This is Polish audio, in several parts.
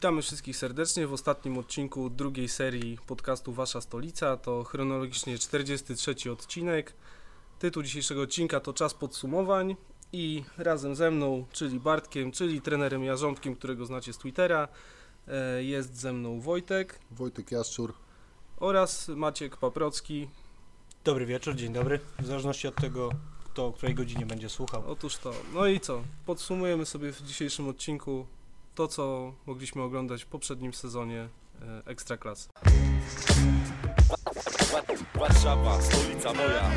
Witamy wszystkich serdecznie w ostatnim odcinku drugiej serii podcastu Wasza Stolica. To chronologicznie 43 odcinek. Tytuł dzisiejszego odcinka to Czas podsumowań i razem ze mną, czyli Bartkiem, czyli trenerem Jarząbkiem, którego znacie z Twittera, e, jest ze mną Wojtek Wojtek Jaszczur. oraz Maciek Paprocki. Dobry wieczór, dzień dobry. W zależności od tego, kto o której godzinie będzie słuchał. Otóż to. No i co? Podsumujemy sobie w dzisiejszym odcinku to, co mogliśmy oglądać w poprzednim sezonie e, Ekstraklasy. Warszawa, stolica moja.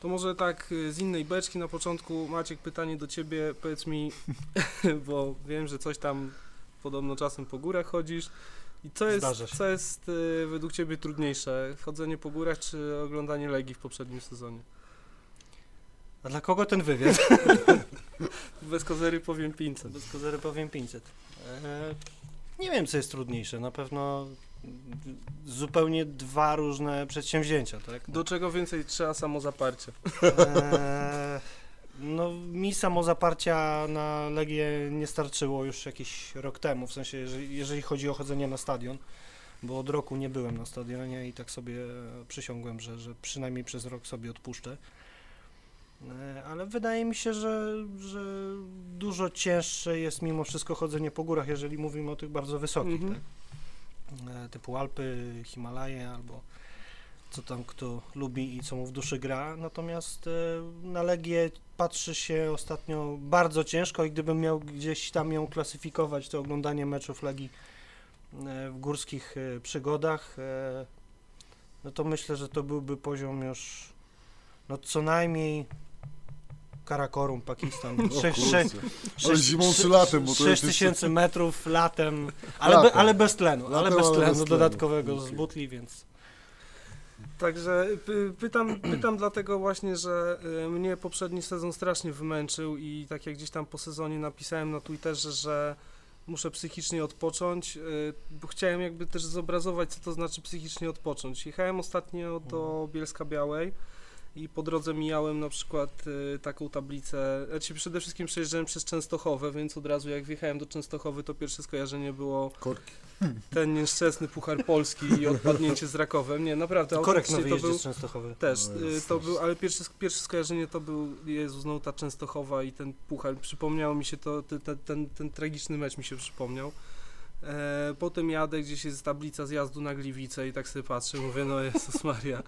To może tak y, z innej beczki na początku. Maciek, pytanie do ciebie. Powiedz mi, bo wiem, że coś tam podobno czasem po górach chodzisz. I co jest, co jest y, według ciebie trudniejsze? Chodzenie po górach czy oglądanie Legii w poprzednim sezonie? A dla kogo ten wywiad? Bez kozery powiem 500. Bez kozery powiem 500. E, nie wiem, co jest trudniejsze. Na pewno zupełnie dwa różne przedsięwzięcia, tak? Do czego więcej trzeba samozaparcie? E, no, mi samozaparcia na Legię nie starczyło już jakiś rok temu, w sensie, jeżeli, jeżeli chodzi o chodzenie na stadion, bo od roku nie byłem na stadionie i tak sobie przysiągłem, że, że przynajmniej przez rok sobie odpuszczę. E, Ale wydaje mi się, że, że dużo cięższe jest mimo wszystko chodzenie po górach, jeżeli mówimy o tych bardzo wysokich, tak? E, typu Alpy, Himalaje albo co tam kto lubi i co mu w duszy gra. Natomiast e, na Legię patrzy się ostatnio bardzo ciężko i gdybym miał gdzieś tam ją klasyfikować, to oglądanie meczów Legii w górskich przygodach, no to myślę, że to byłby poziom już no co najmniej Karakorum, Pakistan. O Sześć- kurczę. sześć- Ale sześć- zimą czy sze- latem, bo to 6 jest tysięcy metrów latem, ale, Latem. Be, ale bez tlenu, ale Latem, bez ale tlenu bez tlenu. dodatkowego z butli, więc Także py, pytam, pytam dlatego właśnie, że y, mnie poprzedni sezon strasznie wymęczył i tak jak gdzieś tam po sezonie napisałem na Twitterze, że muszę psychicznie odpocząć, y, bo chciałem jakby też zobrazować, co to znaczy psychicznie odpocząć. Jechałem ostatnio do Bielska Białej i po drodze mijałem na przykład y, taką tablicę, znaczy przede wszystkim przejeżdżałem przez Częstochowę, więc od razu jak wjechałem do Częstochowy, to pierwsze skojarzenie było Korki. ten nieszczęsny Puchar Polski i odpadnięcie z Rakowem. Nie, naprawdę, korek na to był z Częstochowy. też, No y, to był, ale pierwsze, pierwsze skojarzenie to był Jezus, znowu ta Częstochowa i ten Puchar. Przypomniało mi się to, ten, ten, ten, ten tragiczny mecz mi się przypomniał. E, potem jadę, gdzieś jest tablica zjazdu na Gliwice i tak sobie patrzę, mówię, no Jezus Maria.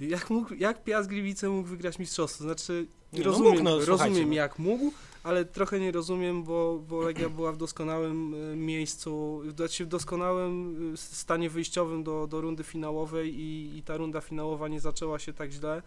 Jak, mógł, jak Piast Gliwice mógł wygrać mistrzostwo? Znaczy, Nie, no rozumiem, mógł, no, rozumiem no. jak mógł, ale trochę nie rozumiem, bo, bo Legia była w doskonałym e, miejscu, znaczy w doskonałym e, stanie wyjściowym do, do rundy finałowej i, i ta runda finałowa nie zaczęła się tak źle,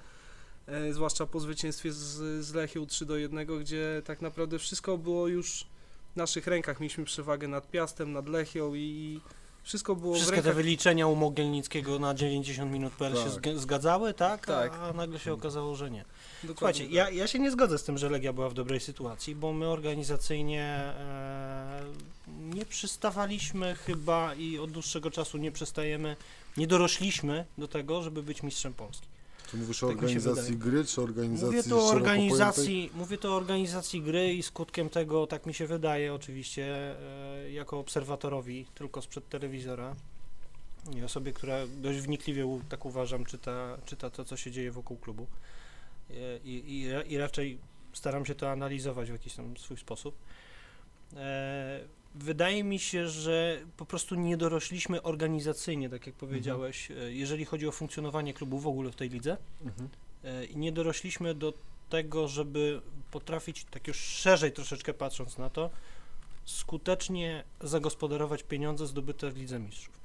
e, zwłaszcza po zwycięstwie z, z Lechią 3 do 1, gdzie tak naprawdę wszystko było już w naszych rękach. Mieliśmy przewagę nad Piastem, nad Lechią i wszystko było Wszystkie te rękach. wyliczenia u Mogielnickiego na 90 minut PL się Tak. zg- zgadzały, tak? Tak. A, a nagle się okazało, że nie. Dokładnie Słuchajcie, tak. ja, ja się nie zgodzę z tym, że Legia była w dobrej sytuacji, bo my organizacyjnie e, nie przystawaliśmy chyba i od dłuższego czasu nie przestajemy, nie dorośliśmy do tego, żeby być mistrzem Polski. Tu mówisz o Tak organizacji gry, czy organizacji Mówię tu o organizacji, mówię tu o organizacji gry i skutkiem tego, tak mi się wydaje oczywiście, e, jako obserwatorowi tylko sprzed telewizora. I osobie, która dość wnikliwie, tak uważam, czyta, czyta to, co się dzieje wokół klubu. E, i, i, i raczej staram się to analizować w jakiś tam swój sposób. Wydaje mi się, że po prostu nie dorośliśmy organizacyjnie, tak jak powiedziałeś, e, jeżeli chodzi o funkcjonowanie klubu w ogóle w tej lidze Mhm. e, i nie dorośliśmy do tego, żeby potrafić, tak już szerzej troszeczkę patrząc na to, skutecznie zagospodarować pieniądze zdobyte w Lidze Mistrzów.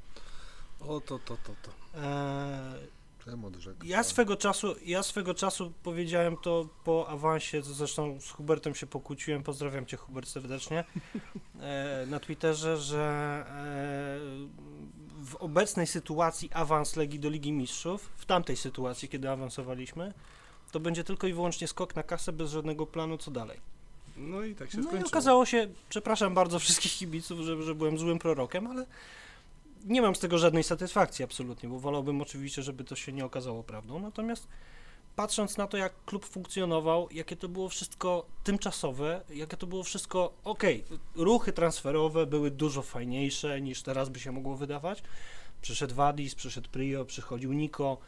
O, to, to, to, to. E, Ja swego czasu, ja swego czasu powiedziałem to po awansie, zresztą z Hubertem się pokłóciłem, pozdrawiam cię Hubert serdecznie, e, na Twitterze, że e, w obecnej sytuacji awans Legii do Ligi Mistrzów, w tamtej sytuacji, kiedy awansowaliśmy, to będzie tylko i wyłącznie skok na kasę bez żadnego planu, co dalej. No i tak się No i skończyło. okazało się, przepraszam bardzo wszystkich kibiców, że, że byłem złym prorokiem, ale nie mam z tego żadnej satysfakcji absolutnie, bo wolałbym oczywiście, żeby to się nie okazało prawdą. Natomiast patrząc na to, jak klub funkcjonował, jakie to było wszystko tymczasowe, jakie to było wszystko, okej, ruchy transferowe były dużo fajniejsze niż teraz by się mogło wydawać. Przyszedł Wadis, przyszedł Prio, przychodził Niko,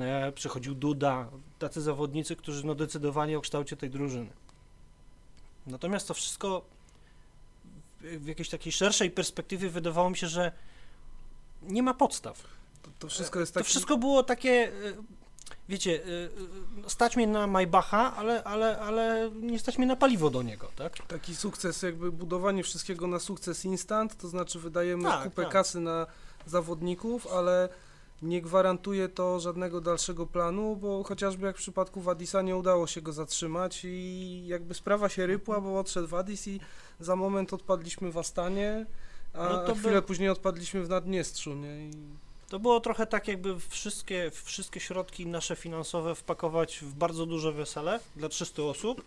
e, przychodził Duda, tacy zawodnicy, którzy no, decydowali o kształcie tej drużyny. Natomiast to wszystko w jakiejś takiej szerszej perspektywie wydawało mi się, że nie ma podstaw. To, to wszystko jest To takie... wszystko było takie, e, wiecie, e, e, stać mnie na Maybacha, ale, ale, ale nie stać mnie na paliwo do niego, tak? Taki sukces, jakby budowanie wszystkiego na sukces instant, to znaczy wydajemy Tak, kupę tak. kasy na zawodników, ale nie gwarantuje to żadnego dalszego planu, bo chociażby jak w przypadku Wadisa nie udało się go zatrzymać i jakby sprawa się rypła, bo odszedł Wadis i za moment odpadliśmy w Astanie, a No to chwilę by- później odpadliśmy w Naddniestrzu, nie? I To było trochę tak, jakby wszystkie, wszystkie środki nasze finansowe wpakować w bardzo duże wesele dla 300 osób,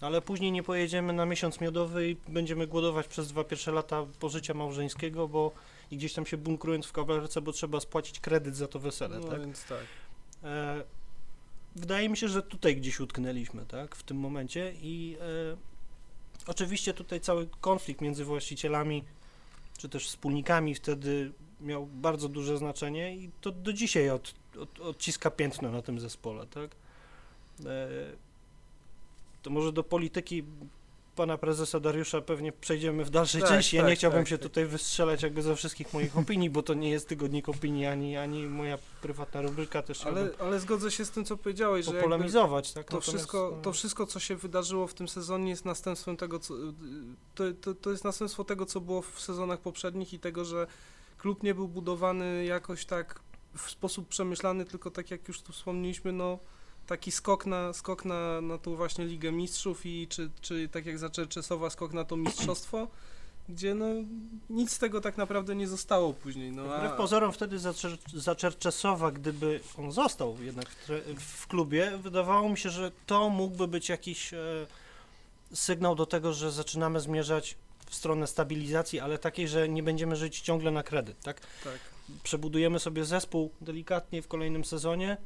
ale później nie pojedziemy na miesiąc miodowy i będziemy głodować przez dwa pierwsze lata pożycia małżeńskiego, bo i gdzieś tam się bunkrując w kawalerce, bo trzeba spłacić kredyt za to wesele, no tak? więc tak. E, wydaje mi się, że tutaj gdzieś utknęliśmy, tak, w tym momencie i e, oczywiście tutaj cały konflikt między właścicielami czy też wspólnikami wtedy miał bardzo duże znaczenie i to do dzisiaj od, od, odciska piętno na tym zespole, tak. E, to może do polityki pana prezesa Dariusza pewnie przejdziemy w dalszej Tak, części. Ja tak, nie chciałbym tak, się tak. tutaj wystrzelać jakby ze wszystkich moich opinii, bo to nie jest tygodnik opinii, ani, ani moja prywatna rubryka też Ale, ale zgodzę się z tym, co powiedziałeś, że jakby popolemizować, tak? to, wszystko, no, to wszystko, co się wydarzyło w tym sezonie jest następstwem tego, co, to, to, to jest następstwo tego, co było w sezonach poprzednich i tego, że klub nie był budowany jakoś tak w sposób przemyślany, tylko tak jak już tu wspomnieliśmy, no taki skok na, skok na, na tą właśnie Ligę Mistrzów i czy, czy tak jak za Czerczesowa skok na to mistrzostwo, gdzie no nic z tego tak naprawdę nie zostało później. No, a, pozorom wtedy za, za Czerczesowa, gdyby on został jednak w, w klubie, wydawało mi się, że to mógłby być jakiś e, sygnał do tego, że zaczynamy zmierzać w stronę stabilizacji, ale takiej, że nie będziemy żyć ciągle na kredyt, tak? tak. Przebudujemy sobie zespół delikatnie w kolejnym sezonie,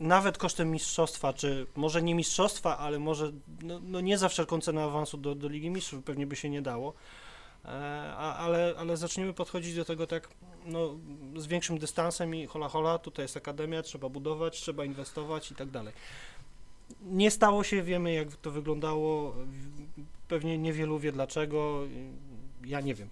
nawet kosztem mistrzostwa, czy może nie mistrzostwa, ale może no, no nie za wszelką cenę awansu do, do Ligi Mistrzów, pewnie by się nie dało. E, a, ale, ale zaczniemy podchodzić do tego tak no, z większym dystansem i hola hola, tutaj jest akademia, trzeba budować, trzeba inwestować i tak dalej. Nie stało się, wiemy jak to wyglądało, pewnie niewielu wie dlaczego, ja nie wiem.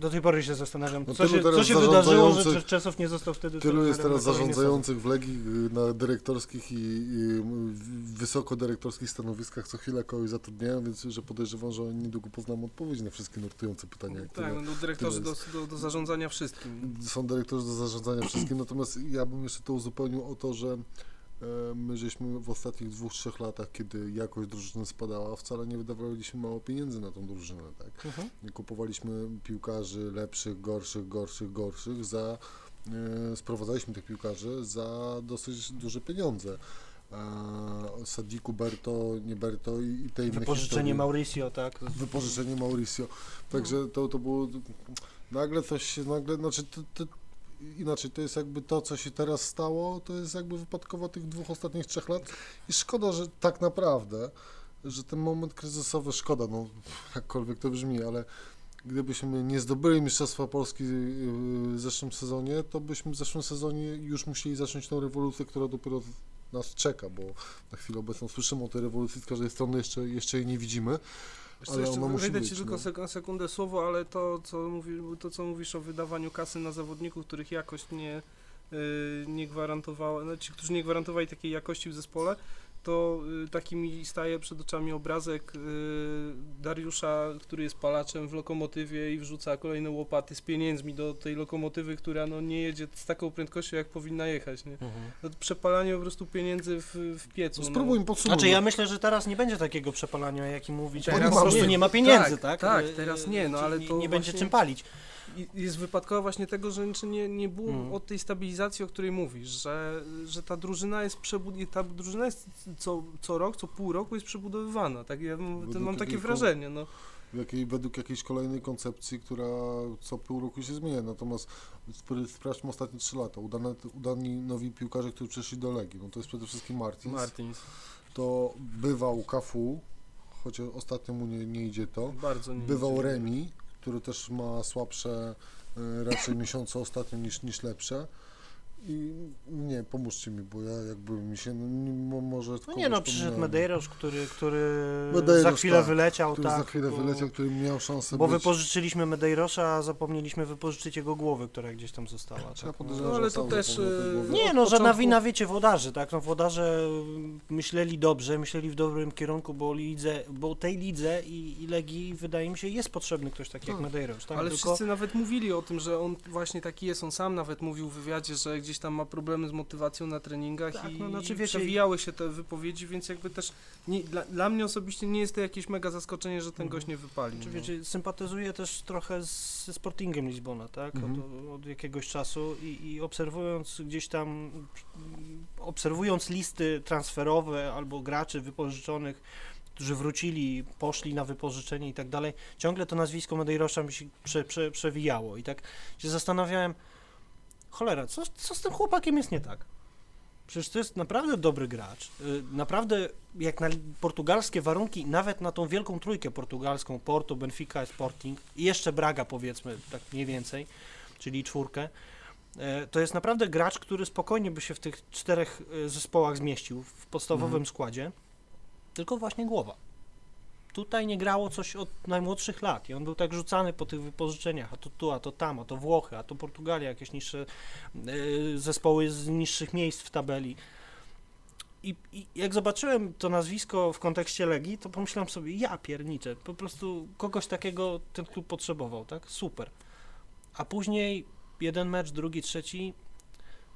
Do tej pory się zastanawiam, No co się, co się wydarzyło, że Czerczesow nie został wtedy Tylu jest teraz zarządzających w Legii y, na dyrektorskich i, i w- wysokodyrektorskich stanowiskach, co chwilę kogoś zatrudniają, więc że podejrzewam, że niedługo poznamy odpowiedź na wszystkie nurtujące pytania, które Tak, no, dyrektorzy do, do, do zarządzania wszystkim. są dyrektorzy do zarządzania wszystkim, natomiast ja bym jeszcze to uzupełnił o to, że my żeśmy w ostatnich dwóch, trzech latach, kiedy jakość drużyny spadała, wcale nie wydawaliśmy mało pieniędzy na tą drużynę, tak? Mhm. Kupowaliśmy piłkarzy lepszych, gorszych, gorszych, gorszych za e, sprowadzaliśmy tych piłkarzy za dosyć duże pieniądze. E, Sadiku, Berto, nie Berto i, i tej Wypożyczenie. Mauricio, tak? Wypożyczenie Mauricio. Także to, to było nagle coś się nagle, znaczy to, to, inaczej, to jest jakby to, co się teraz stało, to jest jakby wypadkowo tych dwóch ostatnich trzech lat i szkoda, że tak naprawdę, że ten moment kryzysowy, szkoda, no jakkolwiek to brzmi, ale gdybyśmy nie zdobyli Mistrzostwa Polski yy, w zeszłym sezonie, to byśmy w zeszłym sezonie już musieli zacząć tą rewolucję, która dopiero nas czeka, bo na chwilę obecną słyszymy o tej rewolucji, z każdej strony jeszcze, jeszcze jej nie widzimy. Wiesz Ale jeszcze wejdę ci tylko no. sek- sekundę słowo, ale to co, mówi, to, co mówisz o wydawaniu kasy na zawodników, których jakość nie, y, nie gwarantowała, no, ci, którzy nie gwarantowali takiej jakości w zespole, to y, taki mi staje przed oczami obrazek y, Dariusza, który jest palaczem w lokomotywie i wrzuca kolejne łopaty z pieniędzmi do tej lokomotywy, która no, nie jedzie z taką prędkością, jak powinna jechać. Nie? No, to przepalanie po prostu pieniędzy w, w piecu. No, no. spróbujmy podsumować. Znaczy ja myślę, że teraz nie będzie takiego przepalania, jakim mówicie. Teraz po prostu nie. nie ma pieniędzy, Tak, tak? tak, teraz nie, no, ale nie- to Nie będzie właśnie- czym palić. Jest wypadkowa właśnie tego, że czy nie, nie było Mm. od tej stabilizacji, o której mówisz, że, że ta drużyna jest przebud- ta drużyna jest co, co rok, co pół roku jest przebudowywana. Tak, ja Według mam takie wrażenie. No. w jakiej, według jakiejś kolejnej koncepcji, która co pół roku się zmienia. Natomiast sprawdźmy ostatnie trzy lata. Udane, udani nowi piłkarze, którzy przyszli do Legii. No to jest przede wszystkim Martins. Martins. To bywał Cafu, chociaż ostatnio mu nie, nie idzie to. Bardzo nie Bywał idzie. Remi, który też ma słabsze e, raczej miesiące ostatnio niż, niż lepsze. I nie, pomóżcie mi, bo ja jakby mi się, no, może No nie no, przyszedł. Medeiros, który, który Medeiros, za chwilę tak, wyleciał, który tak. za chwilę bo, wyleciał, który miał szansę Bo być... wypożyczyliśmy Medeirosa, a zapomnieliśmy wypożyczyć jego głowy, która gdzieś tam została. Ja Tak, no. podejrzewam, No, że ale to też. Nie no, żadna początku- wina, wiecie, włodarzy, tak? No włodarze myśleli dobrze, myśleli w dobrym kierunku, bo lidze, bo tej lidze i, i Legii wydaje mi się jest potrzebny ktoś taki jak Tak. Medeiros, tak? Ale Tylko wszyscy nawet mówili o tym, że on właśnie taki jest. On sam nawet mówił w wywiadzie, że gdzieś tam ma problemy z motywacją na treningach Tak, i, no, znaczy, i wiecie- przewijały się te wypowiedzi, więc jakby też nie, dla, dla mnie osobiście nie jest to jakieś mega zaskoczenie, że ten Mhm. gość nie wypali. Czy no. wiecie, sympatyzuję też trochę ze Sportingiem Lizbona, tak? Mhm. Od, od jakiegoś czasu i, i obserwując gdzieś tam, obserwując listy transferowe albo graczy wypożyczonych, którzy wrócili, poszli na wypożyczenie i tak dalej, ciągle to nazwisko Medeirosza mi się prze, prze, przewijało i tak się zastanawiałem, cholera, co, co z tym chłopakiem jest nie tak? Przecież to jest naprawdę dobry gracz. Y, Naprawdę, jak na portugalskie warunki, nawet na tą wielką trójkę portugalską, Porto, Benfica, Sporting i jeszcze Braga powiedzmy, tak mniej więcej, czyli czwórkę, e, to jest naprawdę gracz, który spokojnie by się w tych czterech e, zespołach zmieścił w podstawowym Mhm. składzie, tylko właśnie głowa. Tutaj nie grało coś od najmłodszych lat i on był tak rzucany po tych wypożyczeniach, a to tu, a to tam, a to Włochy, a to Portugalia, jakieś niższe e, zespoły z niższych miejsc w tabeli. I, I jak zobaczyłem to nazwisko w kontekście Legii, to pomyślałem sobie, ja pierniczę, po prostu kogoś takiego ten klub potrzebował, tak? Super. A później jeden mecz, drugi, trzeci,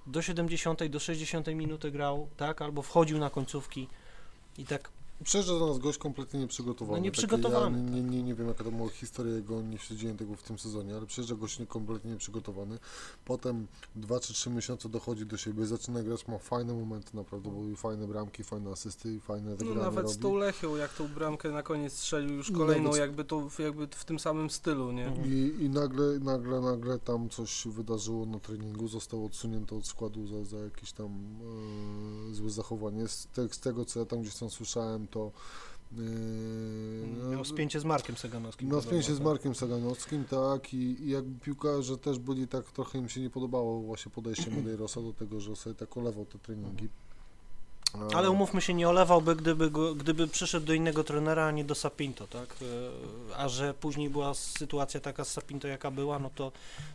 do 70, do 60 minuty grał, tak? Albo wchodził na końcówki i tak Przyjeżdża do nas gość kompletnie nieprzygotowany. No nieprzygotowany, Ja nie, nie, nie wiem jaka to była historia jego, nie śledziłem tego w tym sezonie, ale przyjeżdża gość nie- kompletnie nieprzygotowany. Potem 2 czy 3 miesiące dochodzi do siebie, zaczyna grać, ma fajne momenty naprawdę, bo fajne bramki, fajne asysty i fajne No zagrania nawet robi. z tą Lechią, jak tą bramkę na koniec strzelił już No, kolejną, nawet- jakby to w- jakby w tym samym stylu, nie? I, I nagle, nagle, nagle tam coś się wydarzyło na treningu, został odsunięty od składu za, za jakieś tam e, złe zachowanie. Z, te, z tego co ja tam gdzieś tam słyszałem, to e, miał spięcie z Markiem Seganowskim. No podobno, spięcie z tak. Markiem Saganowskim, tak, i, i jakby piłkarze też byli tak, trochę im się nie podobało właśnie podejście Medeirosa do tego, że sobie tak olewał te treningi. A- Ale umówmy się, nie olewałby, gdyby, go, gdyby przyszedł do innego trenera, a nie do Sapinto, tak? E, A że później była sytuacja taka z Sapinto, jaka była, no to,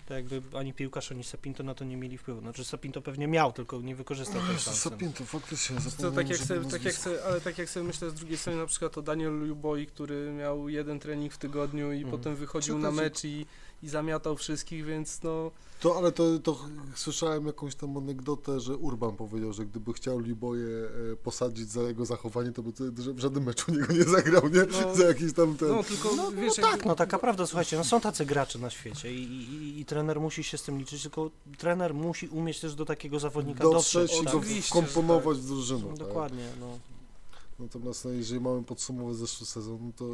to jakby ani piłkarz, ani Sapinto na to nie mieli wpływu. Znaczy Sapinto pewnie miał, tylko nie wykorzystał tej szansy. Sapinto, faktycznie, To zapomniałem, tak jak, sobie, tak jak sobie, ale tak jak sobie myślę z drugiej strony na przykład o Daniel Luboi, który miał jeden trening w tygodniu i Mhm. potem wychodził Czy na mecz i, i zamiatał wszystkich, więc no To, ale to, to słyszałem jakąś tam anegdotę, że Urban powiedział, że gdyby chciał Liboje e, posadzić za jego zachowanie, to by w żadnym meczu niego nie zagrał, nie? No. za jakiś tam ten... No tylko No, wiesz, no tak, no taka prawda, słuchajcie, no są tacy gracze na świecie i, i, i trener musi się z tym liczyć, tylko trener musi umieć też do takiego zawodnika dotrzeć dotrzeć. i tak? go Oczywiście, wkomponować w drużynę. tak? Dokładnie, no. Natomiast no, jeżeli mamy podsumować zeszły sezon, to e,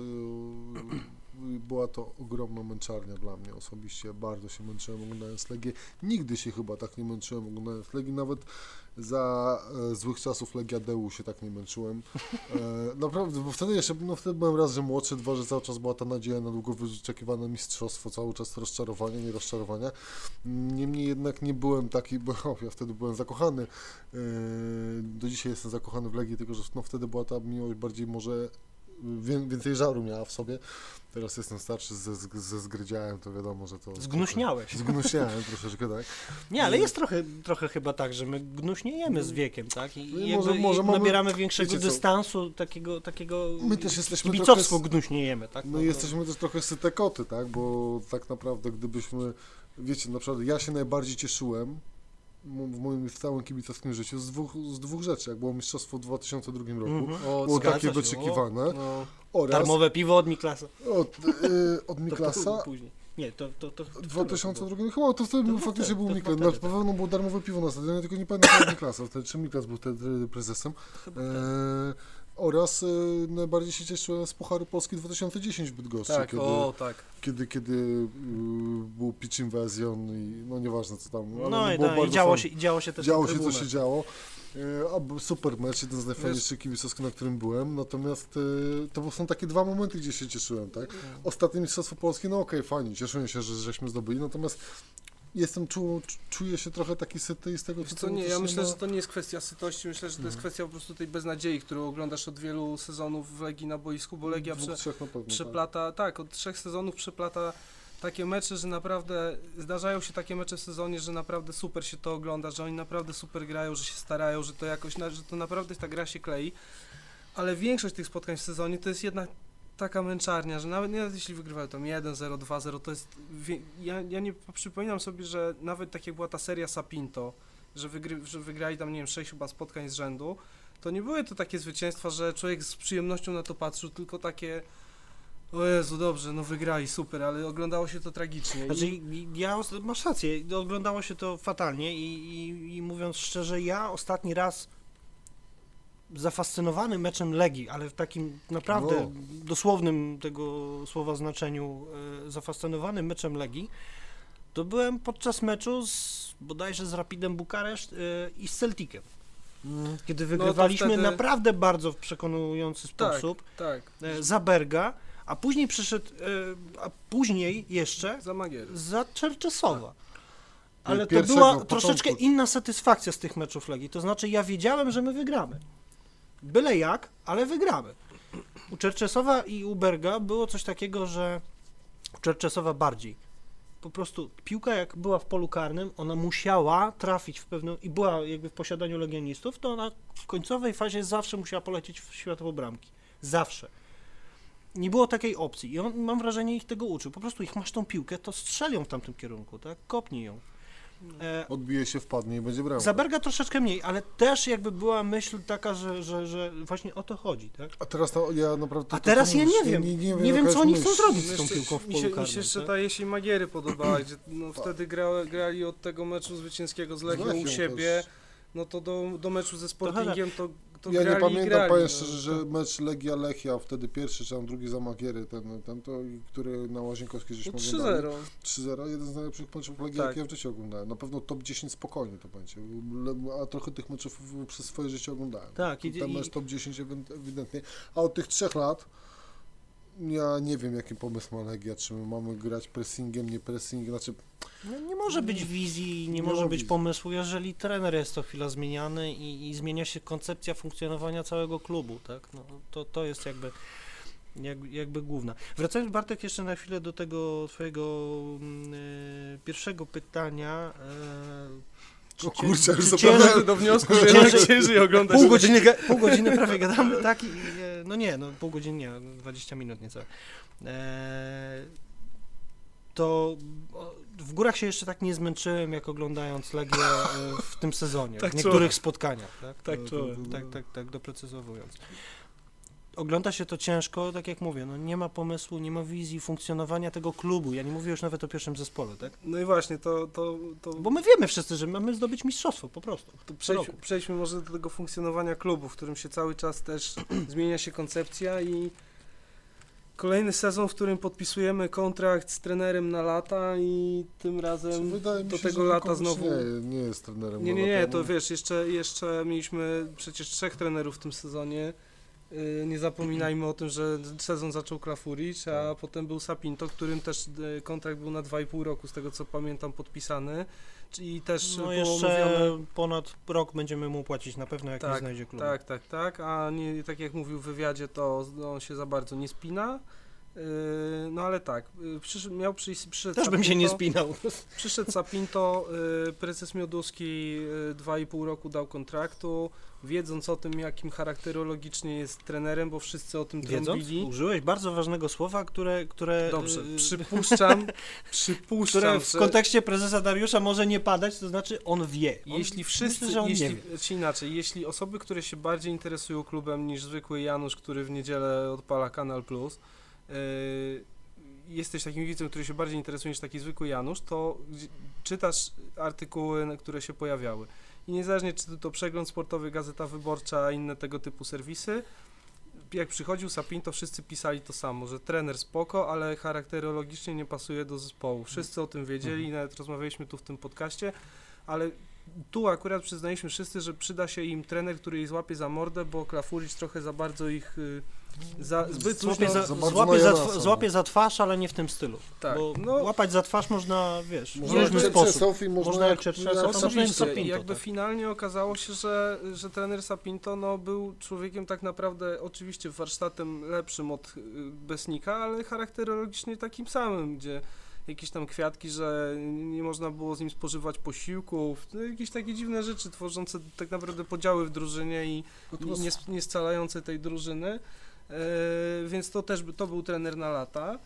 była to ogromna męczarnia dla mnie osobiście. Bardzo się męczyłem oglądając Legię. Nigdy się chyba tak nie męczyłem oglądając Legii. Nawet za e, złych czasów Legia Deu się tak nie męczyłem. E, naprawdę, bo wtedy jeszcze, no wtedy byłem raz, że młodszy, dwa, że cały czas była ta nadzieja na długo wyczekiwane mistrzostwo, cały czas rozczarowanie, nie rozczarowania. Niemniej jednak nie byłem taki, bo o, ja wtedy byłem zakochany. E, do dzisiaj jestem zakochany w Legii, tylko że no, wtedy była ta miłość bardziej może więcej żaru miała w sobie. Teraz jestem starszy, ze, ze, zgrydziałem, to wiadomo, że to... Zgnuśniałeś. Zgnuśniałem troszeczkę, tak. Nie, ale jest trochę, trochę chyba tak, że my gnuśniejemy z wiekiem, tak? I, No i może- może i mamy- nabieramy większego dystansu, takiego, takiego My też jesteśmy kibicowsko trochę... gnuśniejemy, tak? No to- i jesteśmy też trochę syte koty, tak, bo tak naprawdę gdybyśmy, wiecie, na przykład ja się najbardziej cieszyłem w moim całym kibicowskim życiu z dwóch, z dwóch rzeczy, jak było mistrzostwo w 2002 roku, Mhm. o, było takie się, wyczekiwane, o, no. oraz Darmowe piwo od Miklasa. od, y, od Miklasa. Nie, to... to, to, to w 2002, chyba to wtedy był faktycznie był Miklas, na pewno było darmowe piwo na stadionie, tylko nie pamiętam Miklasa wtedy, czy Miklas był wtedy prezesem. Chyba E, tak. Oraz y, najbardziej się cieszyłem z Pucharu Polski 2010 w Bydgoszczy, Tak, kiedy, o tak. kiedy, kiedy y, był pitch invasion i no nieważne co tam. ale No i, było tak, i działo się, i działo się też Działo się, co się działo. E, A był super mecz, jeden z najfajniejszych kibicowskich, na którym byłem. Natomiast e, to są takie dwa momenty, gdzie się cieszyłem, tak? Ostatnie Mistrzostwo Polskie, no okej, fajnie, cieszymy się, że żeśmy zdobyli, natomiast jestem, czu, czuję się trochę taki syty i z tego Wiesz co, nie, ja myślę, ma- że to nie jest kwestia sytości, myślę, że to jest Mhm. kwestia po prostu tej beznadziei, którą oglądasz od wielu sezonów w Legii na boisku, bo Legia Dwóch, prze, pewno, tak. przeplata, tak, od trzech sezonów przeplata takie mecze, że naprawdę zdarzają się takie mecze w sezonie, że naprawdę super się to ogląda, że oni naprawdę super grają, że się starają, że to jakoś, że to naprawdę ta gra się klei, ale większość tych spotkań w sezonie to jest jednak taka męczarnia, że nawet, nawet jeśli wygrywają tam 1-0, 2-0, to jest, ja, ja nie przypominam sobie, że nawet tak jak była ta seria Sapinto, że, wygry, że wygrali tam, nie wiem, 6 chyba spotkań z rzędu, to nie były to takie zwycięstwa, że człowiek z przyjemnością na to patrzył, tylko takie o Jezu, dobrze, no wygrali, super, ale oglądało się to tragicznie. Znaczy, I, ja masz rację, oglądało się to fatalnie i, i, i mówiąc szczerze, ja ostatni raz zafascynowany meczem Legii, ale w takim naprawdę No. dosłownym tego słowa znaczeniu e, zafascynowany meczem Legii, to byłem podczas meczu z bodajże z Rapidem Bukareszt e, i z Celticem, Mm. kiedy to wygrywaliśmy wtedy- naprawdę bardzo w przekonujący tak, sposób tak, e, za Berga, a później przyszedł, e, a później jeszcze za Magiery. za Czerczesowa. Ale to była w troszeczkę początku. inna satysfakcja z tych meczów Legii. To znaczy, ja wiedziałem, że my wygramy. Byle jak, ale wygramy. U Czerczesowa i u Berga było coś takiego, że u Czerczesowa bardziej. Po prostu piłka jak była w polu karnym, ona musiała trafić w pewną i była jakby w posiadaniu legionistów, to ona w końcowej fazie zawsze musiała polecieć w światło bramki. Zawsze. Nie było takiej opcji i on, mam wrażenie, ich tego uczył. Po prostu ich masz tą piłkę, to strzelią w tamtym kierunku, tak? Kopnij ją. E, Odbije się, wpadnie i będzie bramka. za Berga troszeczkę mniej, ale też jakby była myśl taka, że, że, że właśnie o to chodzi, tak? A teraz to, ja naprawdę... A to- teraz to ja nie wiem. Nie, nie Nie wiem, wiem, co oni chcą zrobić z tą piłką w mi polu się, mi karnym, się jeszcze tak? ta jesień Magiery podobała, gdzie no, wtedy gra, grali od tego meczu zwycięskiego z Lechią Lechią u siebie, też. no to do, do meczu ze Sportingiem to, to Ja nie pamiętam, grali, powiem no. szczerze, że mecz Legia Lechia, wtedy pierwszy czy tam drugi za Magiery, ten, ten to, który na Łazienkowskiej No żeśmy oglądali. 3-0. 3-0, jeden z najlepszych meczów Legii, Tak. jakie ja w życiu oglądałem. Na pewno top 10 spokojnie to będzie, a trochę tych meczów przez swoje życie oglądałem. Tak, i- Ten i- mecz top 10 ewi- ewidentnie. A od tych trzech lat ja nie wiem, jaki pomysł ma Legia, czy my mamy grać pressingiem, nie pressingiem, znaczy No, nie może być wizji, nie, Nie może być wizji. pomysłu, jeżeli trener jest co chwila zmieniany i, i zmienia się koncepcja funkcjonowania całego klubu, tak? No, to, to jest jakby, jak, jakby główna. Wracając Bartek jeszcze na chwilę do tego twojego mm, e, pierwszego pytania. E, czy O kurczę, już Doszedł do wniosku, że Ciężej- jednak ciężej oglądać. Pół godziny, pół godziny prawie gadamy, tak? I, e, no nie, no pół godziny nie, 20 minut niecałe. E, to w górach się jeszcze tak nie zmęczyłem, jak oglądając Legię e, w tym sezonie, Tak w niektórych czułem. spotkaniach. Tak, Tak To- czułem. Tak, tak, tak, doprecyzowując. Ogląda się to ciężko, tak jak mówię, no nie ma pomysłu, nie ma wizji funkcjonowania tego klubu. Ja nie mówię już nawet o pierwszym zespole, tak? No i właśnie, to, to, to, Bo my wiemy wszyscy, że mamy zdobyć mistrzostwo po prostu. to przejdź, przejdźmy może do tego funkcjonowania klubu, w którym się cały czas też zmienia się koncepcja i kolejny sezon, w którym podpisujemy kontrakt z trenerem na lata i tym razem do się, tego że lata znowu... Nie, nie jest trenerem. Nie, nie, nie, to wiesz, jeszcze, jeszcze mieliśmy przecież trzech trenerów w tym sezonie. Yy, Nie zapominajmy o tym, że sezon zaczął Klafuric, a potem był Sapinto, którym też yy, kontrakt był na 2,5 roku, z tego co pamiętam, podpisany. Czyli też No jeszcze mówione- ponad rok będziemy mu płacić na pewno, jak nie Tak, znajdzie klubu. Tak, tak, tak, a nie, tak jak mówił w wywiadzie, to on się za bardzo nie spina. Yy, No ale tak, yy, przysz, miał przyjść, przyszedł Też bym się nie spinał. Przyszedł Sapinto, y, prezes Mioduski dwa i pół roku dał kontraktu, wiedząc o tym, jakim charakterologicznie jest trenerem, bo wszyscy o tym Wiedząc, trąbili. użyłeś bardzo ważnego słowa, które, które, Dobrze, przypuszczam, przypuszczam, które w kontekście prezesa Dariusza może nie padać, to znaczy on wie. On, jeśli wszyscy, myślę, że on jeśli, nie wie. czy inaczej, jeśli osoby, które się bardziej interesują klubem niż zwykły Janusz, który w niedzielę odpala Kanal Plus, jesteś takim widzem, który się bardziej interesuje niż taki zwykły Janusz, to czytasz artykuły, które się pojawiały. I niezależnie czy to przegląd sportowy, Gazeta Wyborcza, inne tego typu serwisy, jak przychodził Sapin, to wszyscy pisali to samo, że trener spoko, ale charakterologicznie nie pasuje do zespołu. Wszyscy o tym wiedzieli, Mhm. nawet rozmawialiśmy tu w tym podcaście, ale tu akurat przyznaliśmy wszyscy, że przyda się im trener, który ich złapie za mordę, bo Klafuric trochę za bardzo ich y, za, zbyt Złapie za, złapie, za, tw- no. złapie za twarz, ale nie w tym stylu. tak, Bo no, łapać za twarz można, wiesz, w Można różny sposób. Można, Można jak Sapinto, i jakby tak. finalnie okazało się, że, że trener Sapinto no, był człowiekiem tak naprawdę oczywiście warsztatem lepszym od y, Besnika, ale charakterologicznie takim samym, gdzie jakieś tam kwiatki, że nie można było z nim spożywać posiłków, no, jakieś takie dziwne rzeczy tworzące tak naprawdę podziały w drużynie i Natomiast- nie, nie scalające tej drużyny, więc to też to był trener na lata.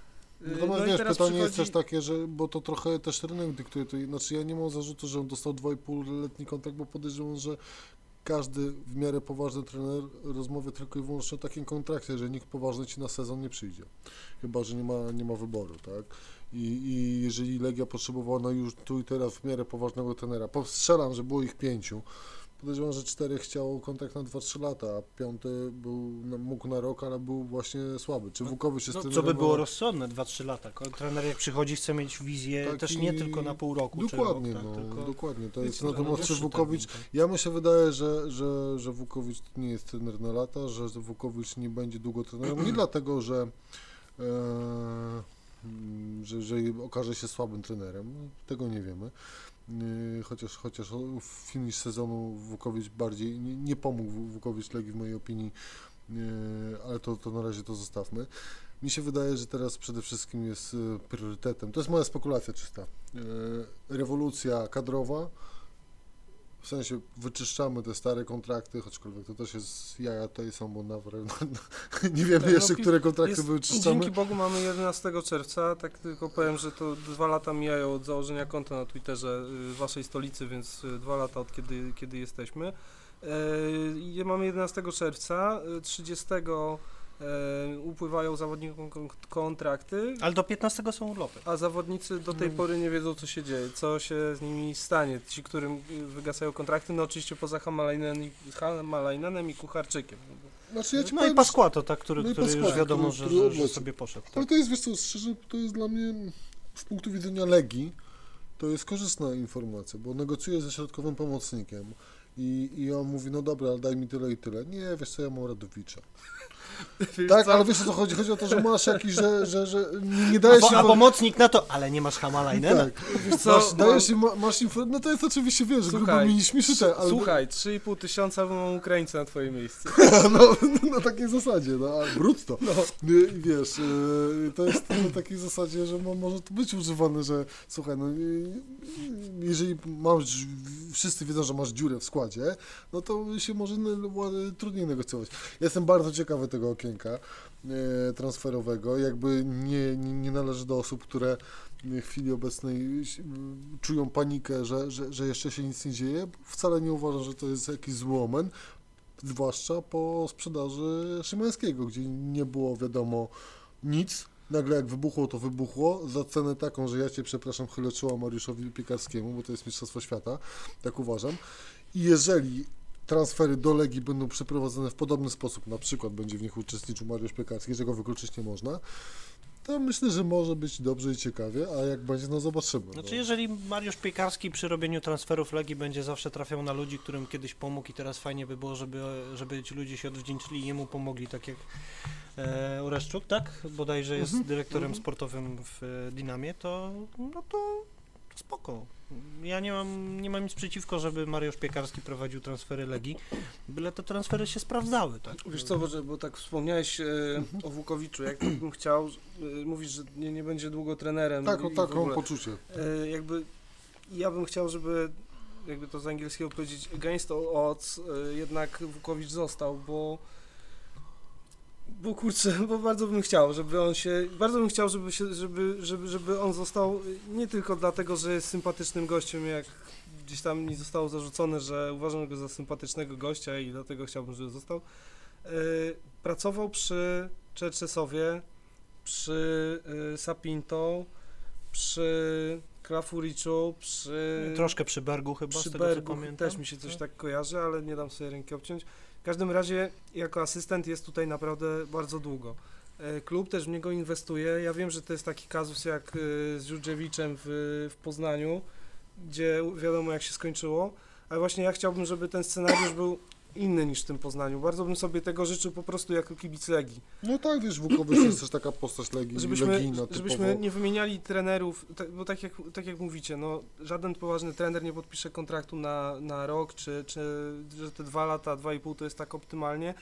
E, Natomiast i wiesz, teraz pytanie jest przychodzi- też takie, że, bo to trochę też trener dyktuje, to, znaczy ja nie mam zarzutu, że on dostał 2,5-letni kontrakt, bo podejrzewam, że każdy w miarę poważny trener rozmawia tylko i wyłącznie o takim kontrakcie, że nikt poważny ci na sezon nie przyjdzie. Chyba, że nie ma, nie ma wyboru, tak? I, I jeżeli Legia potrzebowała no już tu i teraz w miarę poważnego trenera, postrzelam, że było ich pięciu, podejrzewam, że czterech chciało kontrakt na 2-3 lata, a piąty był, no, mógł na rok, ale był właśnie słaby. Czy Wukowicz jest No, co trenerem? by było no, rozsądne, 2-3 lata. Trener jak przychodzi chce mieć wizję Taki- też nie tylko na pół roku Dokładnie, rok, tak, no, tylko dokładnie. To jest no, natomiast czy Wukowicz, ja mi się wydaje, że, że, że Wukowicz nie jest trener na lata, że Wukowicz nie będzie długo trenerem, nie dlatego, że, e, że, że okaże się słabym trenerem, tego nie wiemy. E, Chociaż, chociaż finish sezonu Wukowicz bardziej nie, nie pomógł Wukowicz Legii w mojej opinii, e, ale to, to na razie to zostawmy. Mi się wydaje, że teraz przede wszystkim jest e, priorytetem, to jest moja spekulacja czysta, rewolucja kadrowa, w sensie wyczyszczamy te stare kontrakty, aczkolwiek to też jest jaja tutaj są, bo nawet nie wiemy Tak, no, jeszcze, pi- które kontrakty Jest, były czyszczamy. dzięki Bogu mamy 11 czerwca, tak tylko powiem, że to dwa lata mijają od założenia konta na Twitterze y, waszej stolicy, więc y, dwa lata od kiedy, kiedy jesteśmy. I mamy 11 czerwca, y, 30 e, upływają zawodnikom kon- kontrakty, Ale do 15 są urlopy. a zawodnicy do tej Mm. pory nie wiedzą, co się dzieje, co się z nimi stanie. Ci, którym wygasają kontrakty, no oczywiście poza Hamalainenem i, i Kucharczykiem. Znaczy ja ci No i powiem, Pasquato, tak, który, No i który już wiadomo, który- że, który że, że sobie poszedł. Ale Tak. to jest, wiesz co, szczerze, to jest dla mnie z punktu widzenia Legii, to jest korzystna informacja, bo negocjuję ze środkowym pomocnikiem i, i on mówi, no dobra, ale daj mi tyle i tyle. Nie, wiesz co, ja mam Radowicza. Tak, ale wiesz o co chodzi? Chodzi o to, że masz jakiś, że, że, że nie, dajesz A, się... a pomocnik na to, ale nie masz Hamalajnena? Tak, Wiesz co, masz, dajesz się, ma, masz info, no to jest oczywiście, wiesz, grubo Słuchaj, mi śmieszyte, ale... Słuchaj, 3,5 tysiąca, bo mam Ukraińca na twoje miejsce. no, na takiej zasadzie, no, brutto. No. I wiesz, yy, to jest na takiej zasadzie, że mo, może to być używane, że słuchaj, no yy, jeżeli masz, wszyscy wiedzą, że masz dziurę w składzie, no to się może trudniej negocjować. Jestem bardzo ciekawy tego okienka yy, transferowego, jakby nie, nie, nie należy do osób, które w chwili obecnej czują panikę, że, że, że jeszcze się nic nie dzieje. Wcale nie uważam, że to jest jakiś zły omen zwłaszcza po sprzedaży Szymańskiego, gdzie nie było wiadomo nic. Nagle jak wybuchło, to wybuchło za cenę taką, że ja Cię przepraszam, chylę czoła Mariuszowi Piekarskiemu, bo to jest Mistrzostwo Świata, tak uważam. I jeżeli transfery do Legii będą przeprowadzone w podobny sposób, na przykład będzie w nich uczestniczył Mariusz Piekarski, czego wykluczyć nie można, to myślę, że może być dobrze i ciekawie, a jak będzie, no zobaczymy. Znaczy, no. jeżeli Mariusz Piekarski przy robieniu transferów Legii będzie zawsze trafiał na ludzi, którym kiedyś pomógł i teraz fajnie by było, żeby, żeby ci ludzie się odwdzięczyli i jemu pomogli, tak jak e, Oreszczuk, tak? Bodajże jest Mhm, dyrektorem mhm. sportowym w e, Dinamie, to no to, to spoko. Ja nie mam, nie mam nic przeciwko, żeby Mariusz Piekarski prowadził transfery Legii, byle te transfery się sprawdzały, tak? Wiesz co, bo, że- bo tak wspomniałeś e, o Wukowiczu, jak bym chciał, e, mówisz, że nie, nie będzie długo trenerem. Tak, w taką ogóle. poczucie. E, jakby ja bym chciał, żeby jakby to z angielskiego powiedzieć against all odds, e, jednak Wukowicz został, bo bo kurczę, bo bardzo bym chciał, żeby on się, bardzo bym chciał, żeby się, żeby, żeby, żeby on został nie tylko dlatego, że jest sympatycznym gościem, jak gdzieś tam mi zostało zarzucone, że uważam go za sympatycznego gościa i dlatego chciałbym, żeby został. E, pracował przy Czerczesowie, przy e, Sapinto, przy Klafuriczu, przy, Troszkę przy Bergu chyba, przy z tego Bergu co pamiętam. też mi się coś tak kojarzy, ale nie dam sobie ręki obciąć. W każdym razie jako asystent jest tutaj naprawdę bardzo długo. E, Klub też w niego inwestuje. Ja wiem, że to jest taki kazus jak e, z Żurdziewiczem w, w Poznaniu, gdzie wiadomo jak się skończyło, ale właśnie ja chciałbym, żeby ten scenariusz był inny niż w tym Poznaniu. Bardzo bym sobie tego życzył po prostu jako kibic Legii. No tak, wiesz, Wukowic to jest też taka postać Legii, Żebyśmy, legijna typowo. żebyśmy nie wymieniali trenerów, bo tak jak, tak jak mówicie, no, żaden poważny trener nie podpisze kontraktu na, na rok, czy, czy że te dwa lata, dwa i pół to jest tak optymalnie,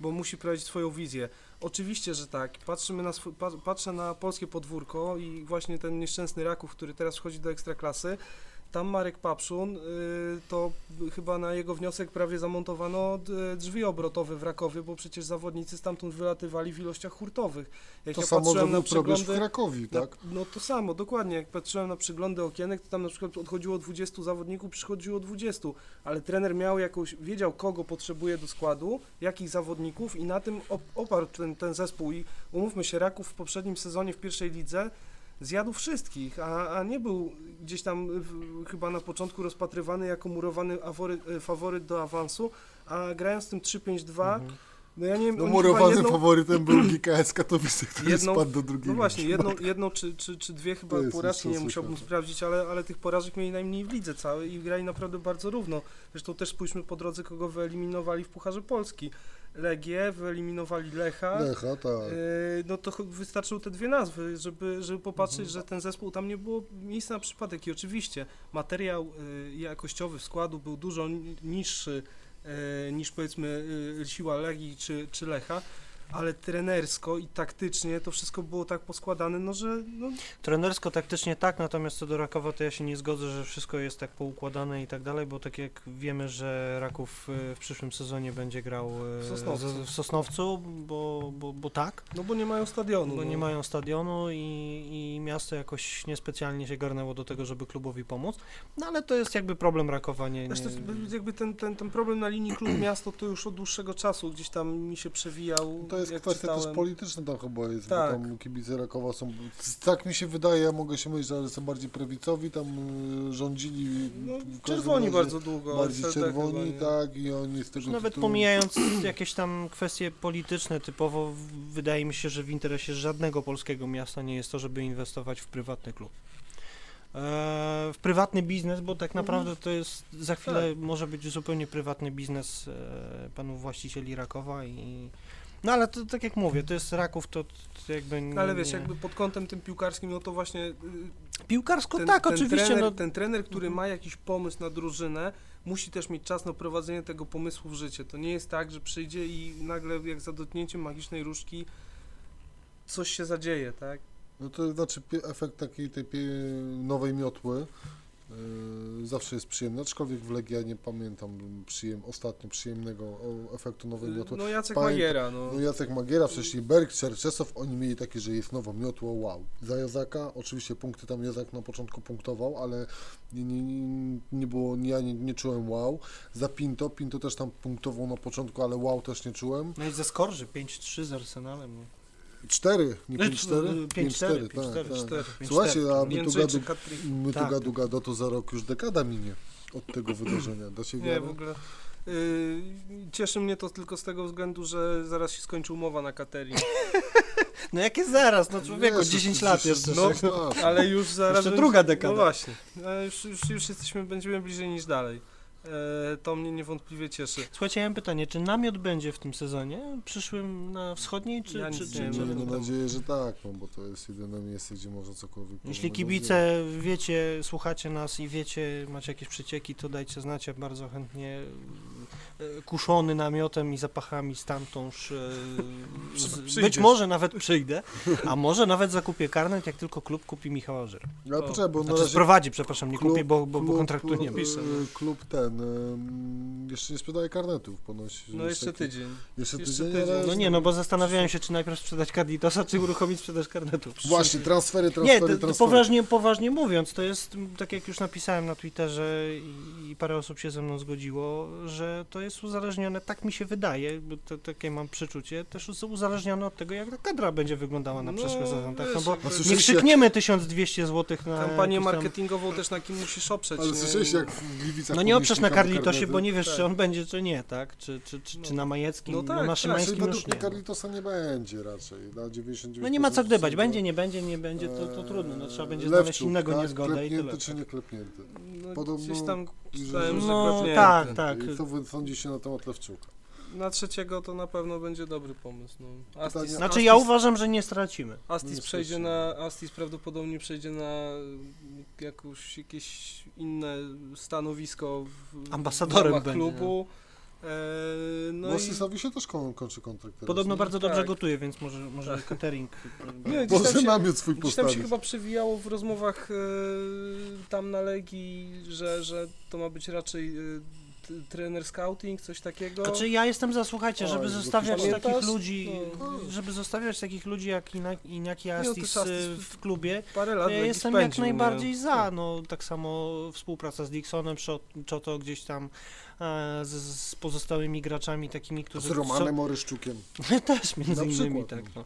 bo musi prowadzić swoją wizję. Oczywiście, że tak. Patrzymy na swój, pa- patrzę na polskie podwórko i właśnie ten nieszczęsny Raków, który teraz wchodzi do Ekstraklasy, tam Marek Papszun, y, to chyba na jego wniosek prawie zamontowano d- drzwi obrotowe w Rakowie, bo przecież zawodnicy stamtąd wylatywali w ilościach hurtowych. Jak To ja samo patrzyłem na zrobił probierz w przeglądy, Krakowi, no, tak? no to samo, dokładnie. Jak patrzyłem na przeglądy okienek, to tam na przykład odchodziło 20 zawodników, przychodziło 20, ale trener miał jakąś, wiedział kogo potrzebuje do składu, jakich zawodników i na tym op- oparł ten, ten zespół. I umówmy się, Raków w poprzednim sezonie w pierwszej lidze zjadł wszystkich, a, a nie był gdzieś tam w, chyba na początku rozpatrywany jako murowany awory, e, faworyt do awansu, a grając z tym 3-5-2, Mhm. no ja nie wiem, No murowanym jedną- faworytem był GKS Katowice, który Jedną- spadł do drugiej no właśnie, jedną, jedną czy, czy, czy dwie chyba porażki nie musiałbym sprawdzić, ale, ale tych porażek mieli najmniej w lidze całej i grali naprawdę bardzo równo. Zresztą też spójrzmy po drodze, kogo wyeliminowali w Pucharze Polski. Legię, wyeliminowali Lecha. Lecha, tak. Yy, no to wystarczyły te dwie nazwy, żeby, żeby popatrzeć, Mhm. że ten zespół tam nie było miejsca na przypadek. I oczywiście materiał yy, jakościowy składu był dużo ni- niższy yy, niż powiedzmy yy, siła Legii czy, czy Lecha, ale trenersko i taktycznie to wszystko było tak poskładane, no że no, Trenersko taktycznie tak, natomiast co do Rakowa to ja się nie zgodzę, że wszystko jest tak poukładane i tak dalej, bo tak jak wiemy, że Raków y, w przyszłym sezonie będzie grał y, W Sosnowcu. z- w Sosnowcu, bo, bo, bo tak, no bo nie mają stadionu. bo no. nie mają stadionu i, i miasto jakoś niespecjalnie się garnęło do tego, żeby klubowi pomóc, no ale to jest jakby problem Rakowa, nie, nie, Zresztą jakby ten, ten, ten problem na linii klub-miasto to już od dłuższego czasu gdzieś tam mi się przewijał. To jest jak kwestia czytałem. też polityczna tam chyba jest, Tak. bo tam kibice Rakowa są, tak mi się wydaje, ja mogę się mylić, ale są bardziej prawicowi, tam y, rządzili No, czerwoni razie bardzo długo. bardziej czerwoni, tak, i oni z tego Nawet tytułu- pomijając jakieś tam kwestie polityczne typowo, wydaje mi się, że w interesie żadnego polskiego miasta nie jest to, żeby inwestować w prywatny klub. E, w prywatny biznes, bo tak naprawdę to jest za chwilę może być zupełnie prywatny biznes e, panów właścicieli Rakowa i no ale to tak jak mówię, to jest Raków, to, to jakby nie, No, ale wiesz, nie. jakby pod kątem tym piłkarskim, no to właśnie y, piłkarsko ten, tak, ten oczywiście, trener, no, ten trener, który ma jakiś pomysł na drużynę, musi też mieć czas na prowadzenie tego pomysłu w życie. To nie jest tak, że przyjdzie i nagle jak za dotknięciem magicznej różdżki coś się zadzieje, tak? No to znaczy efekt takiej tej nowej miotły zawsze jest przyjemny, aczkolwiek w Legii ja nie pamiętam przyjem, ostatnio przyjemnego efektu nowej miotły. No Jacek Pamiętam- Magiera, no. No Jacek Magiera, wcześniej Berg, Czerczesow, oni mieli takie, że jest nowa miotła, wow. Za Jazaka, oczywiście punkty tam Jazak na początku punktował, ale nie, nie, nie, nie było, ja nie, nie czułem wow. Za Pinto, Pinto też tam punktował na początku, ale wow też nie czułem. no i ze Skorży 5-3 z Arsenalem. No. 4, nie No, 5-4? 5-4, 5-4, tak, tak. Cztery. Słuchajcie, a my tu gadu, my tu Tak. gadu gada, to za rok już dekada minie od tego wydarzenia. Da się Nie, w ogóle. y, cieszy mnie to tylko z tego względu, że zaraz się skończy umowa na catering. No jakie zaraz, no człowieku, Jezus, 10 to lat 10 jeszcze. lat. Ale już zaraz. Jeszcze będzie- druga dekada. No właśnie. E, Już, już, już jesteśmy, będziemy bliżej niż dalej. E, To mnie niewątpliwie cieszy. Słuchajcie, ja mam pytanie, czy namiot będzie w tym sezonie przyszłym na wschodniej, czy, Ja czy, czy. Miejmy nadzieję, że tak, no bo to jest jedyne miejsce, gdzie można cokolwiek Jeśli kibice wiecie, słuchacie nas i wiecie, macie jakieś przecieki, to dajcie znać, ja bardzo chętnie kuszony namiotem i zapachami stamtądż e, z, być może nawet przyjdę, a może nawet zakupię karnet, jak tylko klub kupi Michała Żyra. Ale poczekaj, bo na Znaczy razie sprowadzi, przepraszam, nie klub- kupię, bo, bo, bo kontraktu nie e, ma. Klub ten jeszcze nie sprzedaje karnetów ponoć. No jeszcze taki- tydzień. Jeszcze jeszcze tydzień, No nie, no bo zastanawiałem się, czy najpierw sprzedać Carditosa, czy uruchomić sprzedaż karnetów. Właśnie, transfery, Nie, transfery, to, to transfery. poważnie, poważnie mówiąc, to jest, tak jak już napisałem na Twitterze i, i parę osób się ze mną zgodziło, że to jest jest uzależnione, tak mi się wydaje, bo to, takie mam przeczucie, też jest uzależnione od tego, jak ta kadra będzie wyglądała na No, przyszły sezon, tak? No bo A nie krzykniemy 1200 zł na Kampanię tam- marketingową też na kim musisz oprzeć. ale słyszeliście jak w Gliwicach No nie oprzesz na Carlitosie, bo nie wiesz, Tak. czy on będzie, czy nie, tak? Czy, czy, czy, czy No. na Majeckim, No no, tak, na tak, Znaczy, Szymańskim już według mnie nie. Carlitosa nie będzie raczej. Na 99 No nie ma co gdybać, będzie, nie będzie, nie będzie, to, to trudno, no trzeba będzie znaleźć Lewczuk, innego tak? niezgodę i tyle. Czy nie klepnięty? No, Podobno- gdzieś tam że- czytałem, że No klepnięty. tak, tak. I co sądzicie na temat Lewczuka? Na trzeciego to na pewno będzie dobry pomysł. No. Astis, Pytanie- Znaczy Astis, ja uważam, że nie stracimy. Astis Nie przejdzie na. Astis prawdopodobnie przejdzie na y, jakąś, jakieś inne stanowisko w, Ambasadorem w ramach będzie, klubu. E, no No i się też kon- kończy kontrakt teraz. Podobno nie? bardzo Tak. dobrze gotuje, więc może, może catering. Nie, gdzieś tam Może się- namiot swój Gdzieś tam się postawić. chyba przewijało w rozmowach e, tam na Legii, że, że to ma być raczej e, trener scouting, coś takiego. Znaczy ja jestem za, słuchajcie, Oj, żeby bo zostawiać pamiętasz? takich ludzi, No. żeby zostawiać takich ludzi jak Inak, Inaki to Astis y, w klubie, Parę lat ja jestem jak spędził, najbardziej nie? za, no tak samo współpraca z Dixonem, Czo- Czoto gdzieś tam z, z pozostałymi graczami takimi, którzy... Z Romanem Oryszczukiem. Też między Na innymi, przykład. tak, no.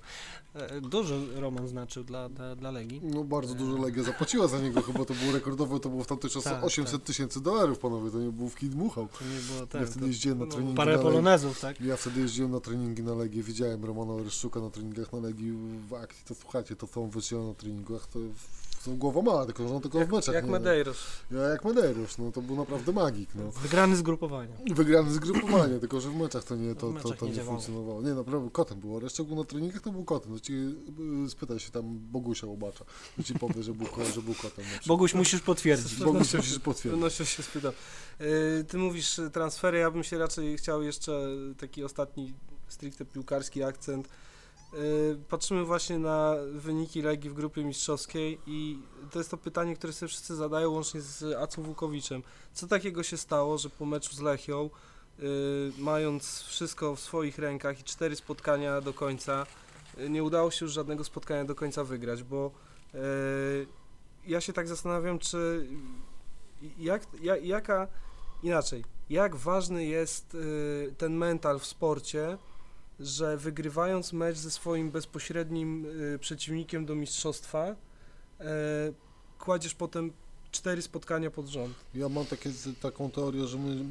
E, Dużo Roman znaczył dla, dla, dla Legii. No bardzo dużo Legia zapłaciła za niego, chyba to było rekordowe, to było w tamtych czasach Tak, 800 tysięcy dolarów, panowie, to nie był w kij dmuchał. To nie było Ja tak, wtedy to jeździłem na no, treningi parę na Legii. polonezów, tak? Ja wtedy jeździłem na treningi na Legię, widziałem Romana Oryszczuka na treningach na Legii w akcji, to słuchajcie, to co on wyciął na treningach, to, to głowa mała, tylko że on tylko w Jak, meczach jak nie Medeiros. Ja jak Medeiros, no to był naprawdę magik, no. Wygrany z grupowania. Wygrany z grupowania, tylko że w meczach to nie, to, W to, to nie nie, funkcjonowało. Nie, naprawdę kotem było. Reszta był na treningach, to był kotem. To ci, y, spytaj się tam Bogusia Łobacza, to ci powie, że był, że był kotem. przykład. Boguś, musisz potwierdzić. Boguś się się potwierdzi. No się się spytam. E, Ty mówisz e, transfery, ja bym się raczej chciał jeszcze taki ostatni stricte piłkarski akcent. E, Patrzymy właśnie na wyniki Legii w grupie mistrzowskiej i to jest to pytanie, które sobie wszyscy zadają łącznie z Acą Wukowiczem. Co takiego się stało, że po meczu z Lechią, e, mając wszystko w swoich rękach i cztery spotkania do końca, e, nie udało się już żadnego spotkania do końca wygrać, bo ja się tak zastanawiam, czy jak, ja, jaka inaczej, jak ważny jest y, ten mental w sporcie, że wygrywając mecz ze swoim bezpośrednim y, przeciwnikiem do mistrzostwa, y, kładziesz potem cztery spotkania pod rząd. Ja mam takie, taką teorię, że my,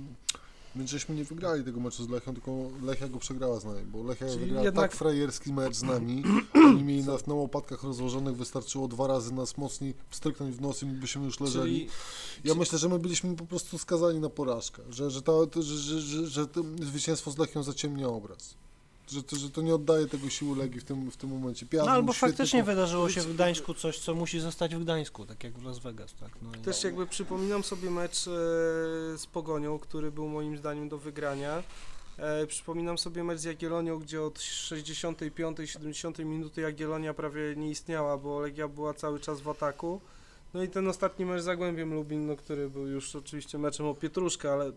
my żeśmy nie wygrali tego meczu z Lechią, tylko Lechia go przegrała z nami, bo Lechia Czyli wygrała jednak- tak frajerski mecz z nami, oni mieli nas na łopatkach rozłożonych, wystarczyło dwa razy nas mocniej wstryknąć w nos i my byśmy już leżeli. Czyli Ja myślę, że my byliśmy po prostu skazani na porażkę, że, że, to, że, że, że, że zwycięstwo z Lechią zaciemnia obraz. Że to, że to nie oddaje tego siły Legii w tym, w tym momencie. No albo faktycznie po- wydarzyło się w Gdańsku coś, co musi zostać w Gdańsku, tak jak w Las Vegas, tak? No i... Też jakby przypominam sobie mecz e, z Pogonią, który był moim zdaniem do wygrania. E, przypominam sobie mecz z Jagiellonią, gdzie od 65-70 minuty Jagiellonia prawie nie istniała, bo Legia była cały czas w ataku. No i ten ostatni mecz z Zagłębiem Lubin, no, który był już oczywiście meczem o Pietruszkę, ale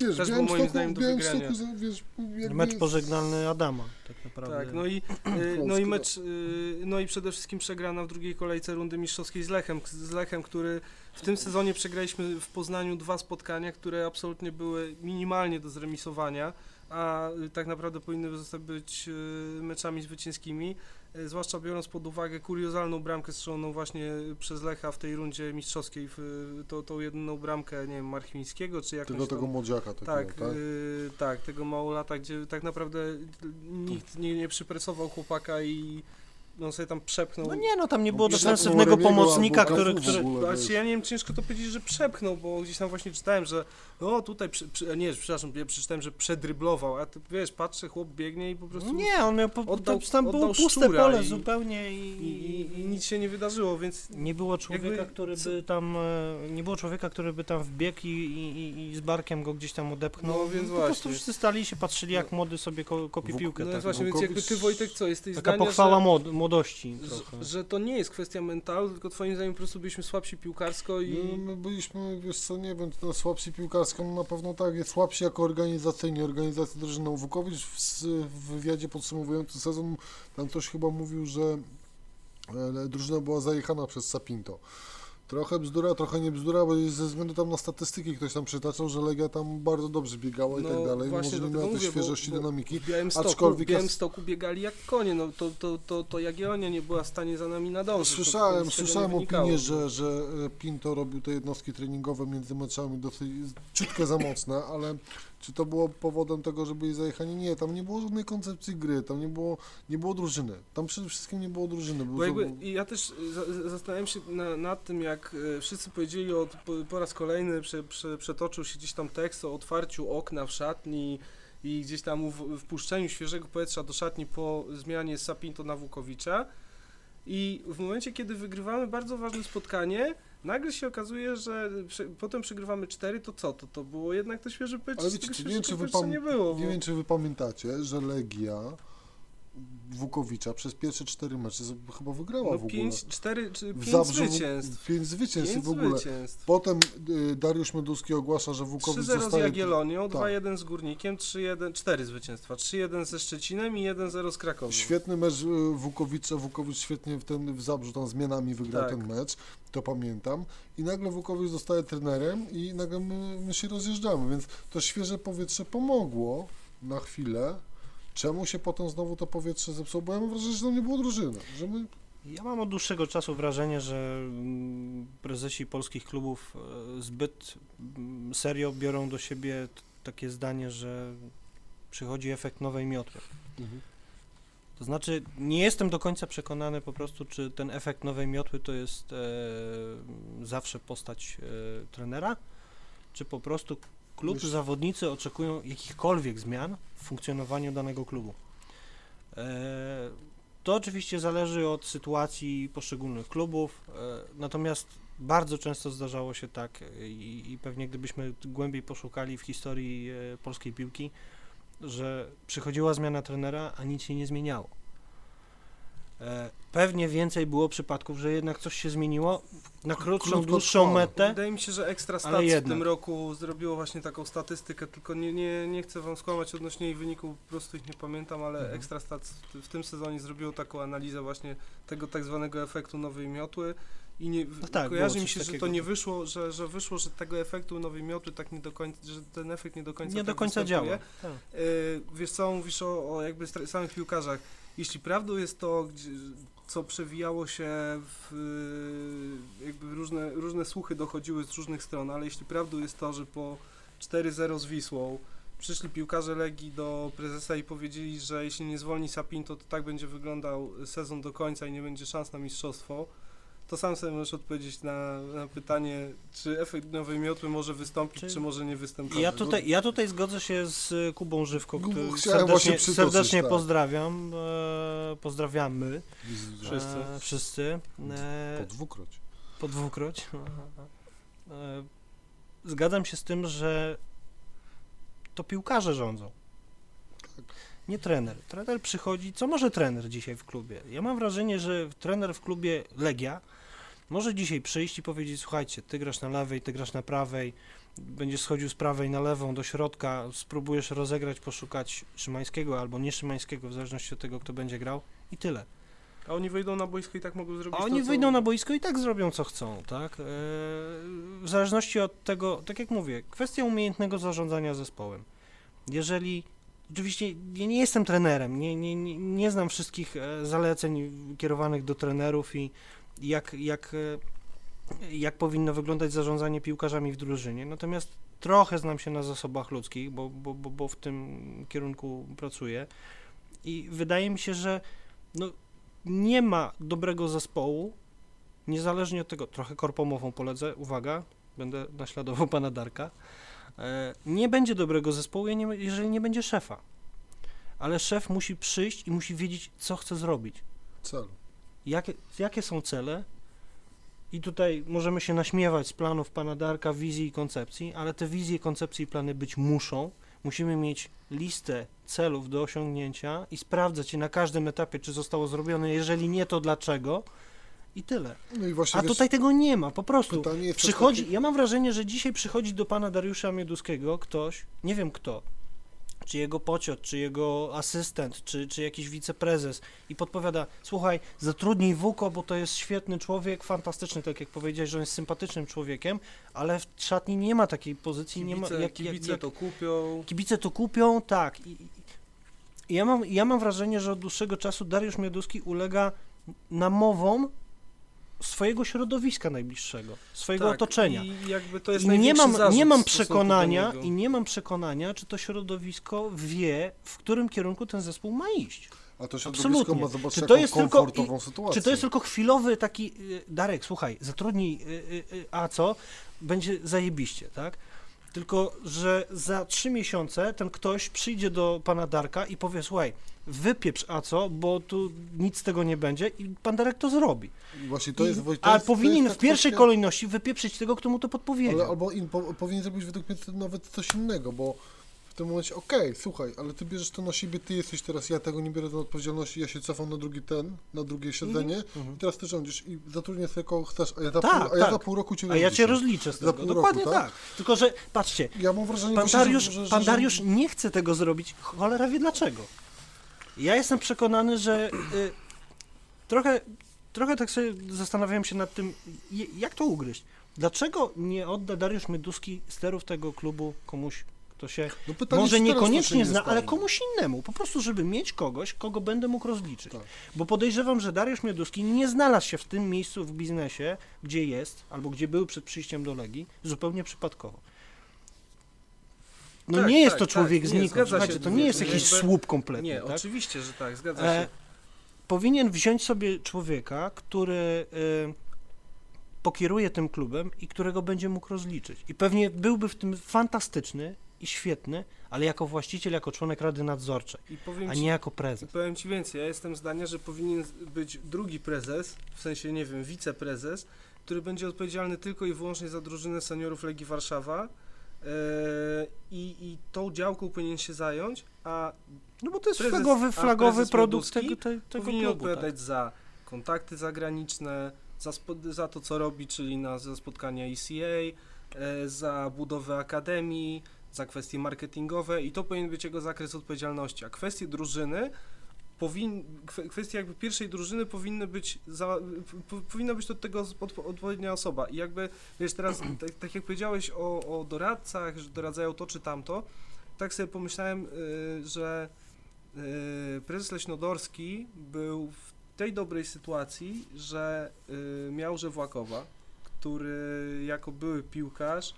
Wiesz, też był moim zdaniem do wygrania. wiesz, jakby Mecz jest- pożegnalny Adama, tak naprawdę. tak, no i, y, no i mecz, y, no i przede wszystkim przegrana w drugiej kolejce rundy mistrzowskiej z Lechem, z Lechem, który w tym sezonie przegraliśmy w Poznaniu dwa spotkania, które absolutnie były minimalnie do zremisowania, a y, tak naprawdę powinny zostać być meczami zwycięskimi, zwłaszcza biorąc pod uwagę kuriozalną bramkę strzeloną właśnie przez Lecha w tej rundzie mistrzowskiej, w, to, tą jedyną bramkę, nie wiem, Marchwińskiego, czy jakąś tego, tam- tego młodziaka takiego, tak, tak? y, tak, tego małolata, gdzie tak naprawdę nikt nie, nie przypresował chłopaka i on sobie tam przepchnął. No nie, no tam nie było defensywnego pomocnika, który, który... ogóle, Znaczy, ja nie wiem, ciężko to powiedzieć, że przepchnął, bo gdzieś tam właśnie czytałem, że o tutaj, przy, przy, nie, przepraszam, ja przeczytałem, że przedryblował, a ty wiesz, patrzę, chłop biegnie i po prostu Nie, on miał, po, Oddał- tam było puste pole i- zupełnie i, i, i, i nic się nie wydarzyło, więc Nie było człowieka, Jakby który by tam, e, nie było człowieka, który by tam wbiegł i, i, i- i z barkiem go gdzieś tam odepchnął. No, więc po prostu właśnie. wszyscy stali się patrzyli, jak młody sobie ko, kopie Wuk- piłkę. no tak, jest właśnie, no. więc jakby ty Wojtek co, jesteś Taka zdania, pochwała że, młod, młodości trochę. że, że to nie jest kwestia mentalu, tylko twoim zdaniem po prostu byliśmy słabsi piłkarsko i... No, my byliśmy, wiesz co, nie wiem, to słabsi piłkarsko, na pewno tak, jest słabsi jako organizacyjnie, organizacja drużyną. Wukowicz w, w wywiadzie podsumowującym sezon, tam ktoś chyba mówił, że e, drużyna była zajechana przez Sapinto. Trochę bzdura, trochę nie bzdura, bo ze względu tam na statystyki ktoś tam przytaczał, że Legia tam bardzo dobrze biegała i No, tak dalej, może nie miała tej mówię, bo- świeżości, bo dynamiki. W Białymstoku, Aczkolwiek w Białymstoku biegali jak konie, no to, to, to, to, Jagiellonia nie była w stanie za nami nadążyć. to Słyszałem, słyszałem opinię, że, że e, Pinto robił te jednostki treningowe między meczami dosyć ciutkę za mocne, ale czy to było powodem tego, że byli zajechani? Nie, tam nie było żadnej koncepcji gry, tam nie było, nie było drużyny. Tam przede wszystkim nie było drużyny. Bo jakby, ja też za- zastanawiam się na, nad tym, jak y, wszyscy powiedzieli, od, po, po raz kolejny prze, prze, przetoczył się gdzieś tam tekst o otwarciu okna w szatni i gdzieś tam w, wpuszczeniu świeżego powietrza do szatni po zmianie Sapinto na Wukowicza. I w momencie, kiedy wygrywamy bardzo ważne spotkanie, nagle się okazuje, że prze, potem przegrywamy 4, to co? To, to było jednak to świeże powietrze, Ale wiecie, nie wiem, czy wy, nie było. nie bo- wiem, czy wy pamiętacie, że Legia Wukowicza przez pierwsze cztery mecze z- chyba wygrała No w ogóle. 5, 4 czy W 5 Zabrzu zwycięstw. Pięć zwycięstw Pięć w ogóle. zwycięstw. Potem y, Dariusz Meduski ogłasza, że Wukowicz 3-0 z zostaje... Jagiellonią, tak. 2-1 z Górnikiem, 3-1, 4 zwycięstwa, 3-1 ze Szczecinem i 1-0 z Krakowem. Świetny mecz y, Wukowicza, Wukowicz świetnie w, ten, w Zabrzu tam zmianami wygrał Tak. ten mecz, to pamiętam. I nagle Wukowicz zostaje trenerem i nagle my, my się rozjeżdżamy, więc to świeże powietrze pomogło na chwilę. Czemu się potem znowu to powietrze zepsuło? Bo ja mam wrażenie, że tam nie było drużyny, że my Ja mam od dłuższego czasu wrażenie, że mm, prezesi polskich klubów e, zbyt mm, serio biorą do siebie takie zdanie, że przychodzi efekt nowej miotły. To znaczy, nie jestem do końca przekonany po prostu, czy ten efekt nowej miotły to jest e, zawsze postać e, trenera, czy po prostu klub, Myślę- zawodnicy oczekują jakichkolwiek zmian w funkcjonowaniu danego klubu. E, to oczywiście zależy od sytuacji poszczególnych klubów, e, natomiast bardzo często zdarzało się tak e, i, i pewnie gdybyśmy głębiej poszukali w historii polskiej piłki, że przychodziła zmiana trenera, a nic się nie zmieniało. E, Pewnie więcej było przypadków, że jednak coś się zmieniło na krótszą, krótko dłuższą trwało. metę. Wydaje mi się, że Ekstra Stats w tym roku zrobiło właśnie taką statystykę, tylko nie, nie, nie chcę wam skłamać odnośnie jej wyników, po prostu ich nie pamiętam, ale Mhm. Ekstra Stats w, w tym sezonie zrobiło taką analizę właśnie tego tak zwanego efektu nowej miotły i nie, No tak, kojarzy mi się, że to nie wyszło, że, że wyszło, że tego efektu nowej miotły tak nie do końca, że ten efekt nie do końca Nie do tak końca występuje. działa. Tak. Yy, wiesz co, mówisz o, o jakby samych piłkarzach. Jeśli prawdą jest to, co przewijało się w, jakby różne, różne słuchy dochodziły z różnych stron, ale jeśli prawdą jest to, że po 4-0 z Wisłą przyszli piłkarze Legii do prezesa i powiedzieli, że jeśli nie zwolni Sapinto, to tak będzie wyglądał sezon do końca i nie będzie szans na mistrzostwo, to sam sobie możesz odpowiedzieć na, na pytanie, czy efekt nowej miotły może wystąpić, Czy- czy, może nie występować. Ja tutaj, ja tutaj zgodzę się z Kubą Żywko, Gu- który serdecznie, serdecznie tak. pozdrawiam. E, pozdrawiamy Wszyscy. E, wszyscy. E, po dwukroć. po dwukroć. E, zgadzam się z tym, że to piłkarze rządzą. Nie trener. Trener przychodzi. Co może trener dzisiaj w klubie? Ja mam wrażenie, że trener w klubie Legia może dzisiaj przyjść i powiedzieć: Słuchajcie, ty grasz na lewej, ty grasz na prawej, będziesz schodził z prawej na lewą do środka, spróbujesz rozegrać, poszukać Szymańskiego albo nie Szymańskiego, w zależności od tego, kto będzie grał, i tyle. A oni wyjdą na boisko i tak mogą zrobić A oni to, co... wyjdą na boisko i tak zrobią co chcą, tak? E, w zależności od tego, tak jak mówię, kwestia umiejętnego zarządzania zespołem. Jeżeli, oczywiście ja nie jestem trenerem, nie, nie, nie, nie znam wszystkich e, zaleceń kierowanych do trenerów i jak, jak, e, jak powinno wyglądać zarządzanie piłkarzami w drużynie, natomiast trochę znam się na zasobach ludzkich, bo, bo, bo, bo w tym kierunku pracuję i wydaje mi się, że no, nie ma dobrego zespołu, niezależnie od tego, trochę korpomową polecę, uwaga, będę naśladował pana Darka, e, nie będzie dobrego zespołu, je- jeżeli nie będzie szefa. Ale szef musi przyjść i musi wiedzieć, co chce zrobić. Cel. Jakie, jakie są cele? I tutaj możemy się naśmiewać z planów pana Darka, wizji i koncepcji, ale te wizje, koncepcje i plany być muszą. Musimy mieć listę celów do osiągnięcia i sprawdzać je na każdym etapie, czy zostało zrobione. Jeżeli nie, to dlaczego? I tyle. No i właśnie A wiesz, tutaj tego nie ma, po prostu. Przychodzi, ja mam wrażenie, że dzisiaj przychodzi do pana Dariusza Mioduskiego ktoś, nie wiem kto, czy jego pociot, czy jego asystent, czy, czy jakiś wiceprezes i podpowiada, słuchaj, zatrudnij Wuko, bo to jest świetny człowiek, fantastyczny, tak jak powiedziałeś, że on jest sympatycznym człowiekiem, ale w szatni nie ma takiej pozycji, nie ma, Kibice, jak, kibice jak, jak, to kupią. Kibice to kupią, tak. I, i- i ja, mam, ja mam wrażenie, że od dłuższego czasu Dariusz Mioduski ulega namowom swojego środowiska najbliższego, swojego tak, otoczenia. I jakby to jest I nie mam, nie mam przekonania i nie mam przekonania, czy to środowisko wie, w którym kierunku ten zespół ma iść. A to środowisko Absolutnie. ma zobaczyć Czy to jest tylko- komfortową sytuację. Czy to jest tylko chwilowy taki, y, Darek, słuchaj, zatrudnij, y, y, y, a co, będzie zajebiście, tak? Tylko, że za trzy miesiące ten ktoś przyjdzie do pana Darka i powie, słuchaj, wypieprz a co, bo tu nic z tego nie będzie i pan Darek to zrobi. Właśnie to jest, I, to jest, a jest powinien ta w pierwszej kwestia- kolejności wypieprzyć tego, kto mu to podpowiedział. Ale, albo in, po, powinien zrobić według mnie nawet coś innego, bo tym momencie, okej, słuchaj, ale ty bierzesz to na siebie, ty jesteś teraz, ja tego nie biorę do odpowiedzialności, ja się cofam na drugi ten, na drugie siedzenie i teraz ty rządzisz i zatrudnię sobie kogo chcesz, a ja za, Mhm. Tak, pół, a ja tak. za pół roku cię A ja cię rozliczę. rozliczę z Za tego. pół Dokładnie roku, tak? tak. Tylko, że patrzcie, Ja mam wrażenie, Pan właśnie, Dariusz, że, że, pan że, Dariusz nie chce tego zrobić, cholera wie dlaczego. Ja jestem przekonany, że y, trochę, trochę tak sobie zastanawiałem się nad tym, jak to ugryźć. Dlaczego nie odda Dariusz Mioduski sterów tego klubu komuś, kto się no pytanie, może niekoniecznie nie zna, ale komuś innemu, po prostu żeby mieć kogoś, kogo będę mógł rozliczyć. Tak. Bo podejrzewam, że Dariusz Mioduski nie znalazł się w tym miejscu w biznesie, gdzie jest, albo gdzie był przed przyjściem do Legii, zupełnie przypadkowo. No Tak, nie jest tak, to tak, człowiek nie, znikąd, słuchajcie, to nie jest jakby- jakiś słup kompletny, Nie, tak? oczywiście, że tak, zgadza E, się. powinien wziąć sobie człowieka, który e, pokieruje tym klubem i którego będzie mógł rozliczyć. I pewnie byłby w tym fantastyczny i świetny, ale jako właściciel, jako członek Rady Nadzorczej, a ci, nie jako prezes. powiem ci więcej, ja jestem zdania, że powinien być drugi prezes, w sensie, nie wiem, wiceprezes, który będzie odpowiedzialny tylko i wyłącznie za drużynę seniorów Legii Warszawa e, i, i tą działką powinien się zająć, a No bo to jest prezes- flagowy, flagowy produkt tego, te, tego powinien klubu. odpowiadać Tak? za kontakty zagraniczne, za, za to, co robi, czyli na, za spotkania ECA, e, za budowę akademii, za kwestie marketingowe i to powinien być jego zakres odpowiedzialności. A kwestie drużyny, powin, kwe- kwestie jakby pierwszej drużyny powinny być, za, powinna być do tego odpo- odpowiednia osoba. I jakby, wiesz, teraz, tak, tak jak powiedziałeś o, o doradcach, że doradzają to czy tamto, tak sobie pomyślałem, y, że y, prezes Leśnodorski był w tej dobrej sytuacji, że y, miał Żewłakowa, który jako były piłkarz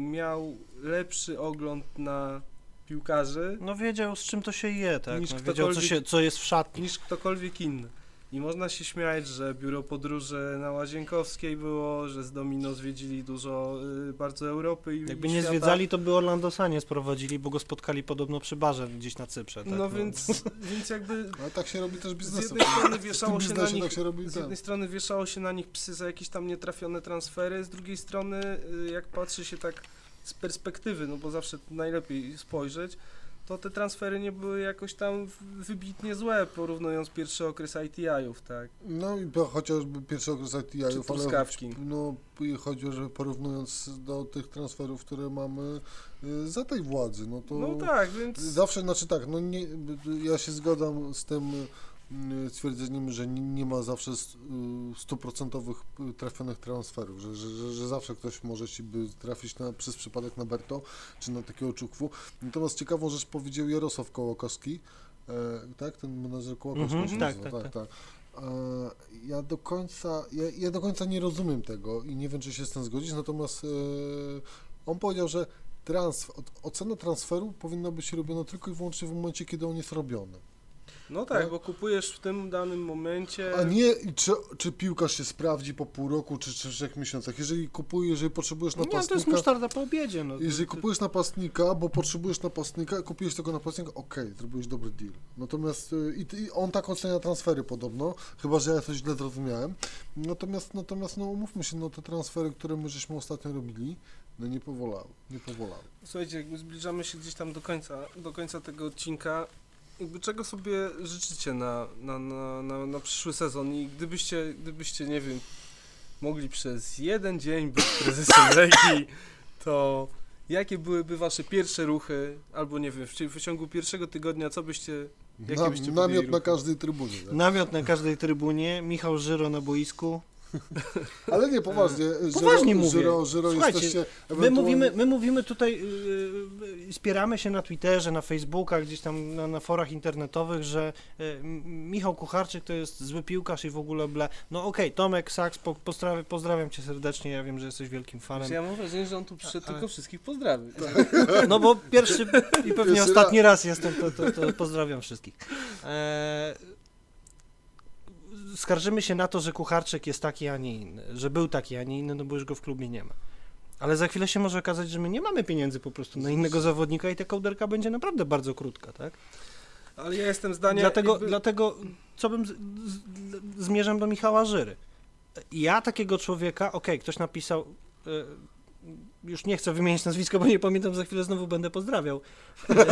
miał lepszy ogląd na piłkarzy No wiedział, z czym to się je, tak? Niż No, wiedział, co, się, co jest w szatni. niż ktokolwiek inny. I można się śmiać, że biuro podróży na Łazienkowskiej było, że z Domino zwiedzili dużo y, bardzo Europy i Jakby i nie świata. zwiedzali, to by Orlando Sanie sprowadzili, bo go spotkali podobno przy barze gdzieś na Cyprze. Tak? No więc, więc jakby Ale tak się robi też z biznesem. jednej strony wieszało się na nich tak się robi Z jednej strony wieszało się na nich psy za jakieś tam nietrafione transfery, z drugiej strony y, jak patrzy się tak z perspektywy, no bo zawsze najlepiej spojrzeć, to te transfery nie były jakoś tam wybitnie złe, porównując pierwszy okres ITI-ów, tak? No i chociażby pierwszy okres ITI-ów, ale no chociażby porównując do tych transferów, które mamy y, za tej władzy, no to No tak, więc zawsze, znaczy tak, no nie, ja się zgadzam z tym y, stwierdzeniem, że nie, ma zawsze y, stuprocentowych y, trafionych transferów, że, że, że, zawsze ktoś może ci by trafić na, przez przypadek na Berto, czy na takiego Czukwu. Natomiast ciekawą rzecz powiedział Jarosław Kołakowski, e, tak, ten menadżer Kołakowski Mhm, się tak, tak, tak, tak. E, Ja do końca, ja, ja do końca nie rozumiem tego i nie wiem, czy się z tym zgodzić, natomiast e, on powiedział, że transfer, ocena transferu powinna być robiona tylko i wyłącznie w momencie, kiedy on jest robiony. No tak, tak. bo kupujesz w tym danym momencie... A nie, czy, czy piłkarz się sprawdzi po pół roku, czy, czy trzech miesiącach. Jeżeli kupujesz, jeżeli potrzebujesz Nie, to jest napastnika, musztarda po obiedzie. No. jeżeli kupujesz napastnika, bo potrzebujesz napastnika, kupiłeś tego napastnika, okej, zrobiłeś dobry deal. Natomiast y, i, i on tak ocenia transfery podobno, chyba że ja coś źle zrozumiałem. Natomiast, natomiast no umówmy się, no te transfery, które my żeśmy ostatnio robili, no nie powolały, nie powolały. Słuchajcie, jakby zbliżamy się gdzieś tam do końca, do końca tego odcinka. Jakby czego sobie życzycie na, na, na, na, na przyszły sezon i gdybyście, gdybyście, nie wiem, mogli przez jeden dzień być prezesem Legii, to jakie byłyby wasze pierwsze ruchy, albo nie wiem, w, w ciągu pierwszego tygodnia, co byście, jakie Na, byście namiot na ruchy? każdej trybunie. Tak? Namiot na każdej trybunie, Michał Żyro na boisku. Ale nie, poważnie. Żyro, poważnie mówię. Żyro, żyro Słuchajcie, jesteście My ewentualnie- mówimy, my mówimy tutaj, yy, spieramy się na Twitterze, na Facebookach, gdzieś tam na, na forach internetowych, że yy, Michał Kucharczyk to jest zły piłkarz i w ogóle ble. No okej, Tomek Saks, po, pozdrawiam, pozdrawiam cię serdecznie, ja wiem, że jesteś wielkim fanem. Ja mam wrażenie, że on tu przyszedł Ale- tylko wszystkich pozdrawi. No bo pierwszy i pewnie Pierwszy ostatni raz jestem, to, to, to pozdrawiam wszystkich. Eee, skarżymy się na to, że Kucharczyk jest taki, a nie inny, że był taki, a nie inny, no bo już go w klubie nie ma. Ale za chwilę się może okazać, że my nie mamy pieniędzy po prostu na innego zawodnika i ta kołderka będzie naprawdę bardzo krótka, tak? Ale ja jestem zdania... Dlatego, jakby- dlatego co bym z, z, zmierzam do Michała Żyry. Ja takiego człowieka, okej, ktoś napisał, e, już nie chcę wymienić nazwiska, bo nie pamiętam, za chwilę znowu będę pozdrawiał,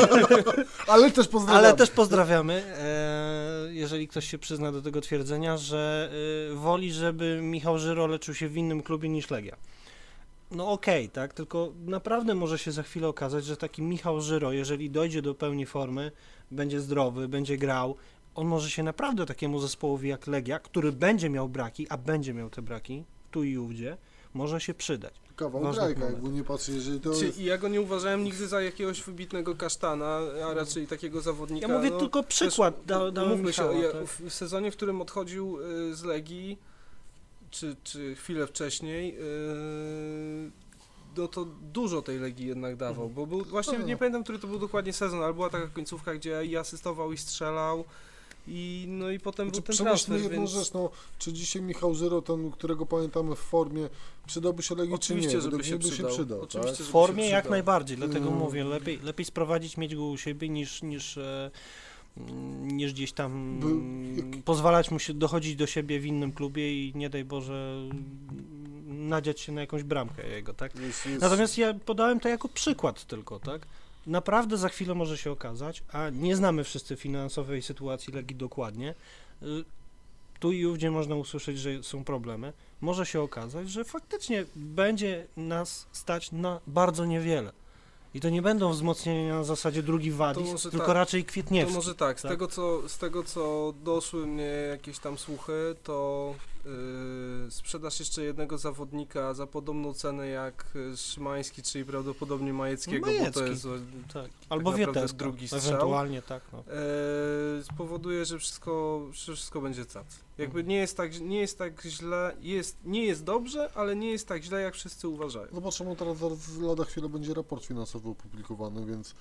Ale też pozdrawiam. ale też pozdrawiamy, e, jeżeli ktoś się przyzna do tego twierdzenia, że e, woli, żeby Michał Żyro leczył się w innym klubie niż Legia. No okej, tak, tylko naprawdę może się za chwilę okazać, że taki Michał Żyro, jeżeli dojdzie do pełni formy, będzie zdrowy, będzie grał, on może się naprawdę takiemu zespołowi jak Legia, który będzie miał braki, a będzie miał te braki, tu i ówdzie, może się przydać. Kawał ważnych grajka, jakby nie patrzeć, jeżeli to Czy, jest... ja go nie uważałem nigdy za jakiegoś wybitnego kasztana, a raczej takiego zawodnika. Ja mówię no, tylko przykład, da, dałem Mówmy się, Michała, ja, tak? w sezonie, w którym odchodził y, z Legii, czy, czy chwilę wcześniej, y, no to dużo tej Legii jednak dawał, Mhm. bo był, właśnie No. nie pamiętam, który to był dokładnie sezon, ale była taka końcówka, gdzie i asystował, i strzelał, i no i potem Znaczy, był ten przemyślmy transfer, jedną więc rzecz, no, czy dzisiaj Michał Żyro, ten, którego pamiętamy w formie, przydałby się Legii, czy nie? oczywiście, żeby się by przydał. się przydał, Oczywiście, tak? żeby W formie się jak przydał. najbardziej, dlatego Mm. mówię, lepiej, lepiej sprowadzić, mieć go u siebie niż, niż, e, niż gdzieś tam jak- pozwalać mu się dochodzić do siebie w innym klubie i nie daj Boże nadziać się na jakąś bramkę jego, tak? Jest, jest, Natomiast ja podałem to jako przykład tylko, tak? Naprawdę za chwilę może się okazać, a nie znamy wszyscy finansowej sytuacji Legii dokładnie. y, Tu i ówdzie można usłyszeć, że są problemy. Może się okazać, że faktycznie będzie nas stać na bardzo niewiele. I to nie będą wzmocnienia na zasadzie drugi Wadis, tylko tak. raczej To Kwietniewski. może tak, z, tak? Tego, co, z tego co doszły mnie jakieś tam słuchy, to yy, sprzedaż jeszcze jednego zawodnika za podobną cenę jak Szymański, czyli prawdopodobnie Majeckiego, bo to Majecki. jest yy, Tak. Albo naprawdę Wieteska, drugi strzał. ewentualnie tak. No. yy, spowoduje, że wszystko, wszystko będzie cac. Jakby nie jest tak, nie jest tak źle, jest, nie jest dobrze, ale nie jest tak źle, jak wszyscy uważają. Zobaczymy, teraz zaraz lada chwilę będzie raport finansowy opublikowany, więc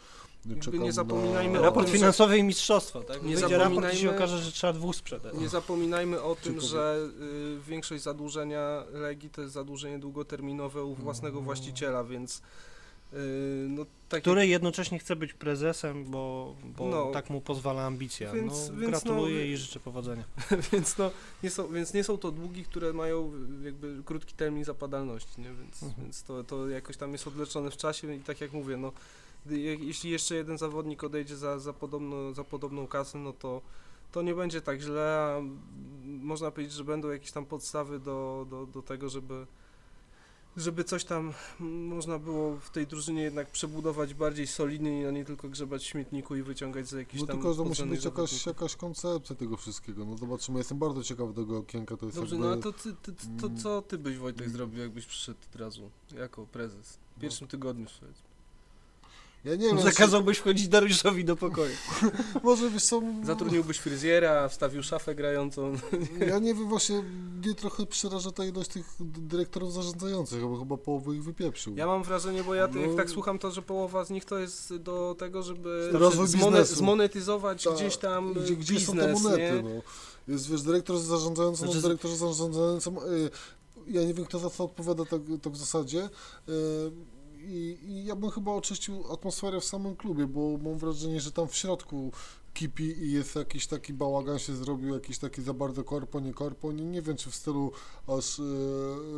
czekam nie zapominajmy na... o Raport tym, finansowy i mistrzostwa, tak? Nie Wyjdzie raport i się zapominajmy- okaże, że trzeba dwóch sprzedać. Nie zapominajmy o tym, że y, większość zadłużenia Legii to jest zadłużenie długoterminowe u własnego właściciela, więc no tak Który jednocześnie chce być prezesem, bo, bo No. tak mu pozwala ambicja. Więc- no, więc gratuluję no, i życzę powodzenia. więc, no, nie są, więc nie są to długi, które mają y, jakby krótki termin zapadalności, nie? Więc, Mhm. więc to, to jakoś tam jest odleczone w czasie i tak jak mówię, no, jeśli jeszcze jeden zawodnik odejdzie za, za, podobno, za podobną kasę, no to to nie będzie tak źle, a można powiedzieć, że będą jakieś tam podstawy do, do, do tego, żeby żeby coś tam można było w tej drużynie jednak przebudować bardziej solidnie, a nie tylko grzebać w śmietniku i wyciągać za jakieś No tam tylko, że musi być jakaś, jakaś koncepcja tego wszystkiego. No zobaczymy, jestem bardzo ciekaw tego okienka, to jest Dobrze, jakby... no a to, ty, ty, to Mm. co ty byś Wojtek zrobił, jakbyś przyszedł od razu jako prezes? W pierwszym tygodniu szedł. Ja nie wiem, Zakazałbyś wchodzić Dariuszowi do pokoju. czy- może wiesz co... Zatrudniłbyś fryzjera, wstawił szafę grającą. Ja nie wiem, właśnie mnie trochę przeraża ta ilość tych dyrektorów zarządzających, bo chyba połowę ich wypieprzył. Ja mam wrażenie, bo ja No. jak tak słucham, to że połowa z nich to jest do tego, żeby Rozwój biznesu. zmonetyzować Ta- gdzieś tam Gdzie, gdzie są biznes, te monety, no. Jest, wiesz, dyrektor zarządzający, Znaczy no, dyrektor zarządzający, y, ja nie wiem, kto za co odpowiada tak, tak w zasadzie. Y, i, I ja bym chyba oczyścił atmosferę w samym klubie, bo mam wrażenie, że tam w środku kipi i jest jakiś taki bałagan się zrobił, jakiś taki za bardzo korpo, nie korpo, nie, nie wiem, czy w stylu aż y,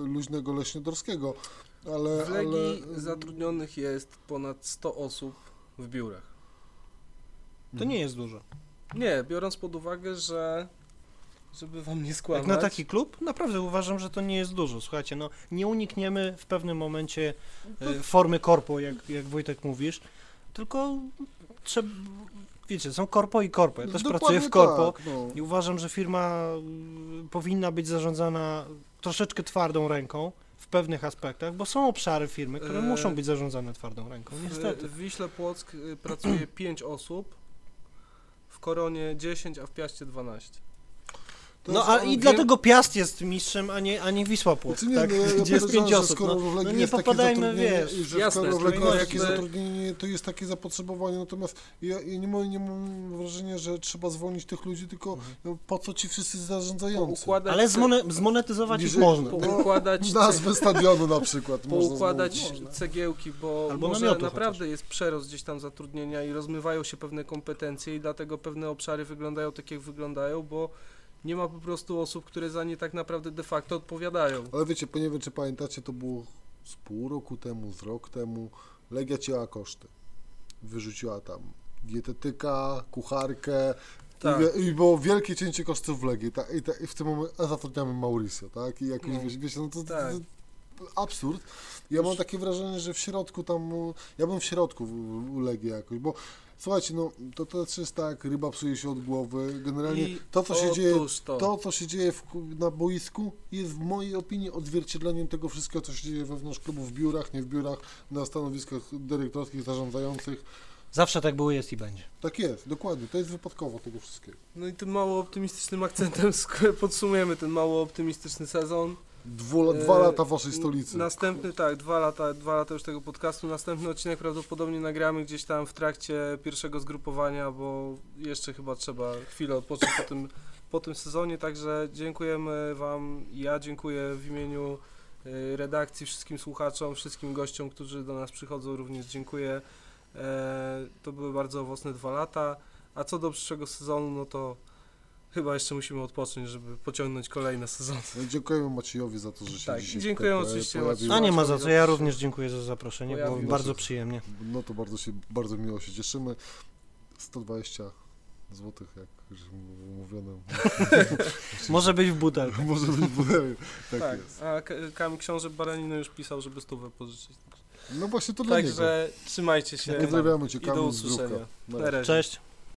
luźnego leśniodorskiego, ale... W Legii ale, zatrudnionych jest ponad 100 osób w biurach. To nie jest dużo. Nie, biorąc pod uwagę, że żeby wam nie Jak skłamać. na taki klub, naprawdę uważam, że to nie jest dużo. Słuchajcie, no nie unikniemy w pewnym momencie e, formy korpo, jak, jak Wojtek mówisz, tylko trzeba, wiecie, są korpo i korpo. Ja też Dokładnie pracuję w korpo Tak, no. i uważam, że firma y, powinna być zarządzana troszeczkę twardą ręką w pewnych aspektach, bo są obszary firmy, które E, muszą być zarządzane twardą ręką, W, niestety. w Wiśle Płock y, pracuje 5 osób, w Koronie 10, a w Piaście 12. To No a ale i wiem- dlatego Piast jest mistrzem, a nie, a nie Wisła Płock, Znaczy nie, tak? no, gdzie jest pięć osób. skoro No, no nie popadajmy, wiesz, i że jasne, skoro w Legii tego jest takie jakby- zatrudnienie, to jest takie zapotrzebowanie, natomiast ja, ja nie, mam, nie mam wrażenia, że trzeba zwolnić tych ludzi, tylko Mhm. no, po co ci wszyscy zarządzający? Poukładać, Ale zmone, zmonetyzować ich można. poukładać, Nazwę stadionu na przykład. można poukładać cegiełki, bo Albo może namiotu naprawdę jest przerost gdzieś tam zatrudnienia i rozmywają się pewne kompetencje i dlatego pewne obszary wyglądają tak, jak wyglądają, bo nie ma po prostu osób, które za nie tak naprawdę de facto odpowiadają. Ale wiecie, nie wiem czy pamiętacie, to było z pół roku temu, z rok temu, Legia cięła koszty. Wyrzuciła tam dietetyka, kucharkę Tak. i, i było wielkie cięcie kosztów w Legii. I, I w tym momencie a zatrudniamy Mauricio, tak? I jakoś, No. wiecie, wiecie, no to, to, Tak. to absurd. Ja mam takie wrażenie, że w środku tam, ja bym w środku w, u Legii jakoś, bo słuchajcie, no to też jest tak, ryba psuje się od głowy. Generalnie I to, co się dzieje to. to, co się dzieje w, na boisku, jest w mojej opinii odzwierciedleniem tego wszystkiego, co się dzieje wewnątrz klubu, w biurach, nie w biurach, na stanowiskach dyrektorskich, zarządzających. Zawsze tak było, jest i będzie. Tak jest, dokładnie, to jest wypadkowo tego wszystkiego. No i tym mało optymistycznym akcentem podsumujemy ten mało optymistyczny sezon. Dwu, E, dwa lata w waszej stolicy. Następny, tak, dwa lata, dwa lata już tego podcastu. Następny odcinek prawdopodobnie nagramy gdzieś tam w trakcie pierwszego zgrupowania, bo jeszcze chyba trzeba chwilę odpocząć po tym, po tym sezonie. Także dziękujemy Wam. Ja dziękuję w imieniu y, redakcji, wszystkim słuchaczom, wszystkim gościom, którzy do nas przychodzą. Również dziękuję. E, to były bardzo owocne dwa lata. A co do przyszłego sezonu, no to chyba jeszcze musimy odpocząć, żeby pociągnąć kolejne sezony. No dziękujemy Maciejowi za to, że się Tak, dzisiaj dziękujemy oczywiście. A nie ma za co, ja się również dziękuję za zaproszenie, było bardzo przyjemnie. No to bardzo się, bardzo miło się cieszymy. 120 zł, jak już mówione. Może być w butelce. Może być budeł. Tak, Tak, jest. a Kamil Książę Baranino już pisał, żeby stówę pożyczyć. No właśnie to dla niego. Także trzymajcie się Pozdrawiamy cię, i do Kamil usłyszenia. Cześć.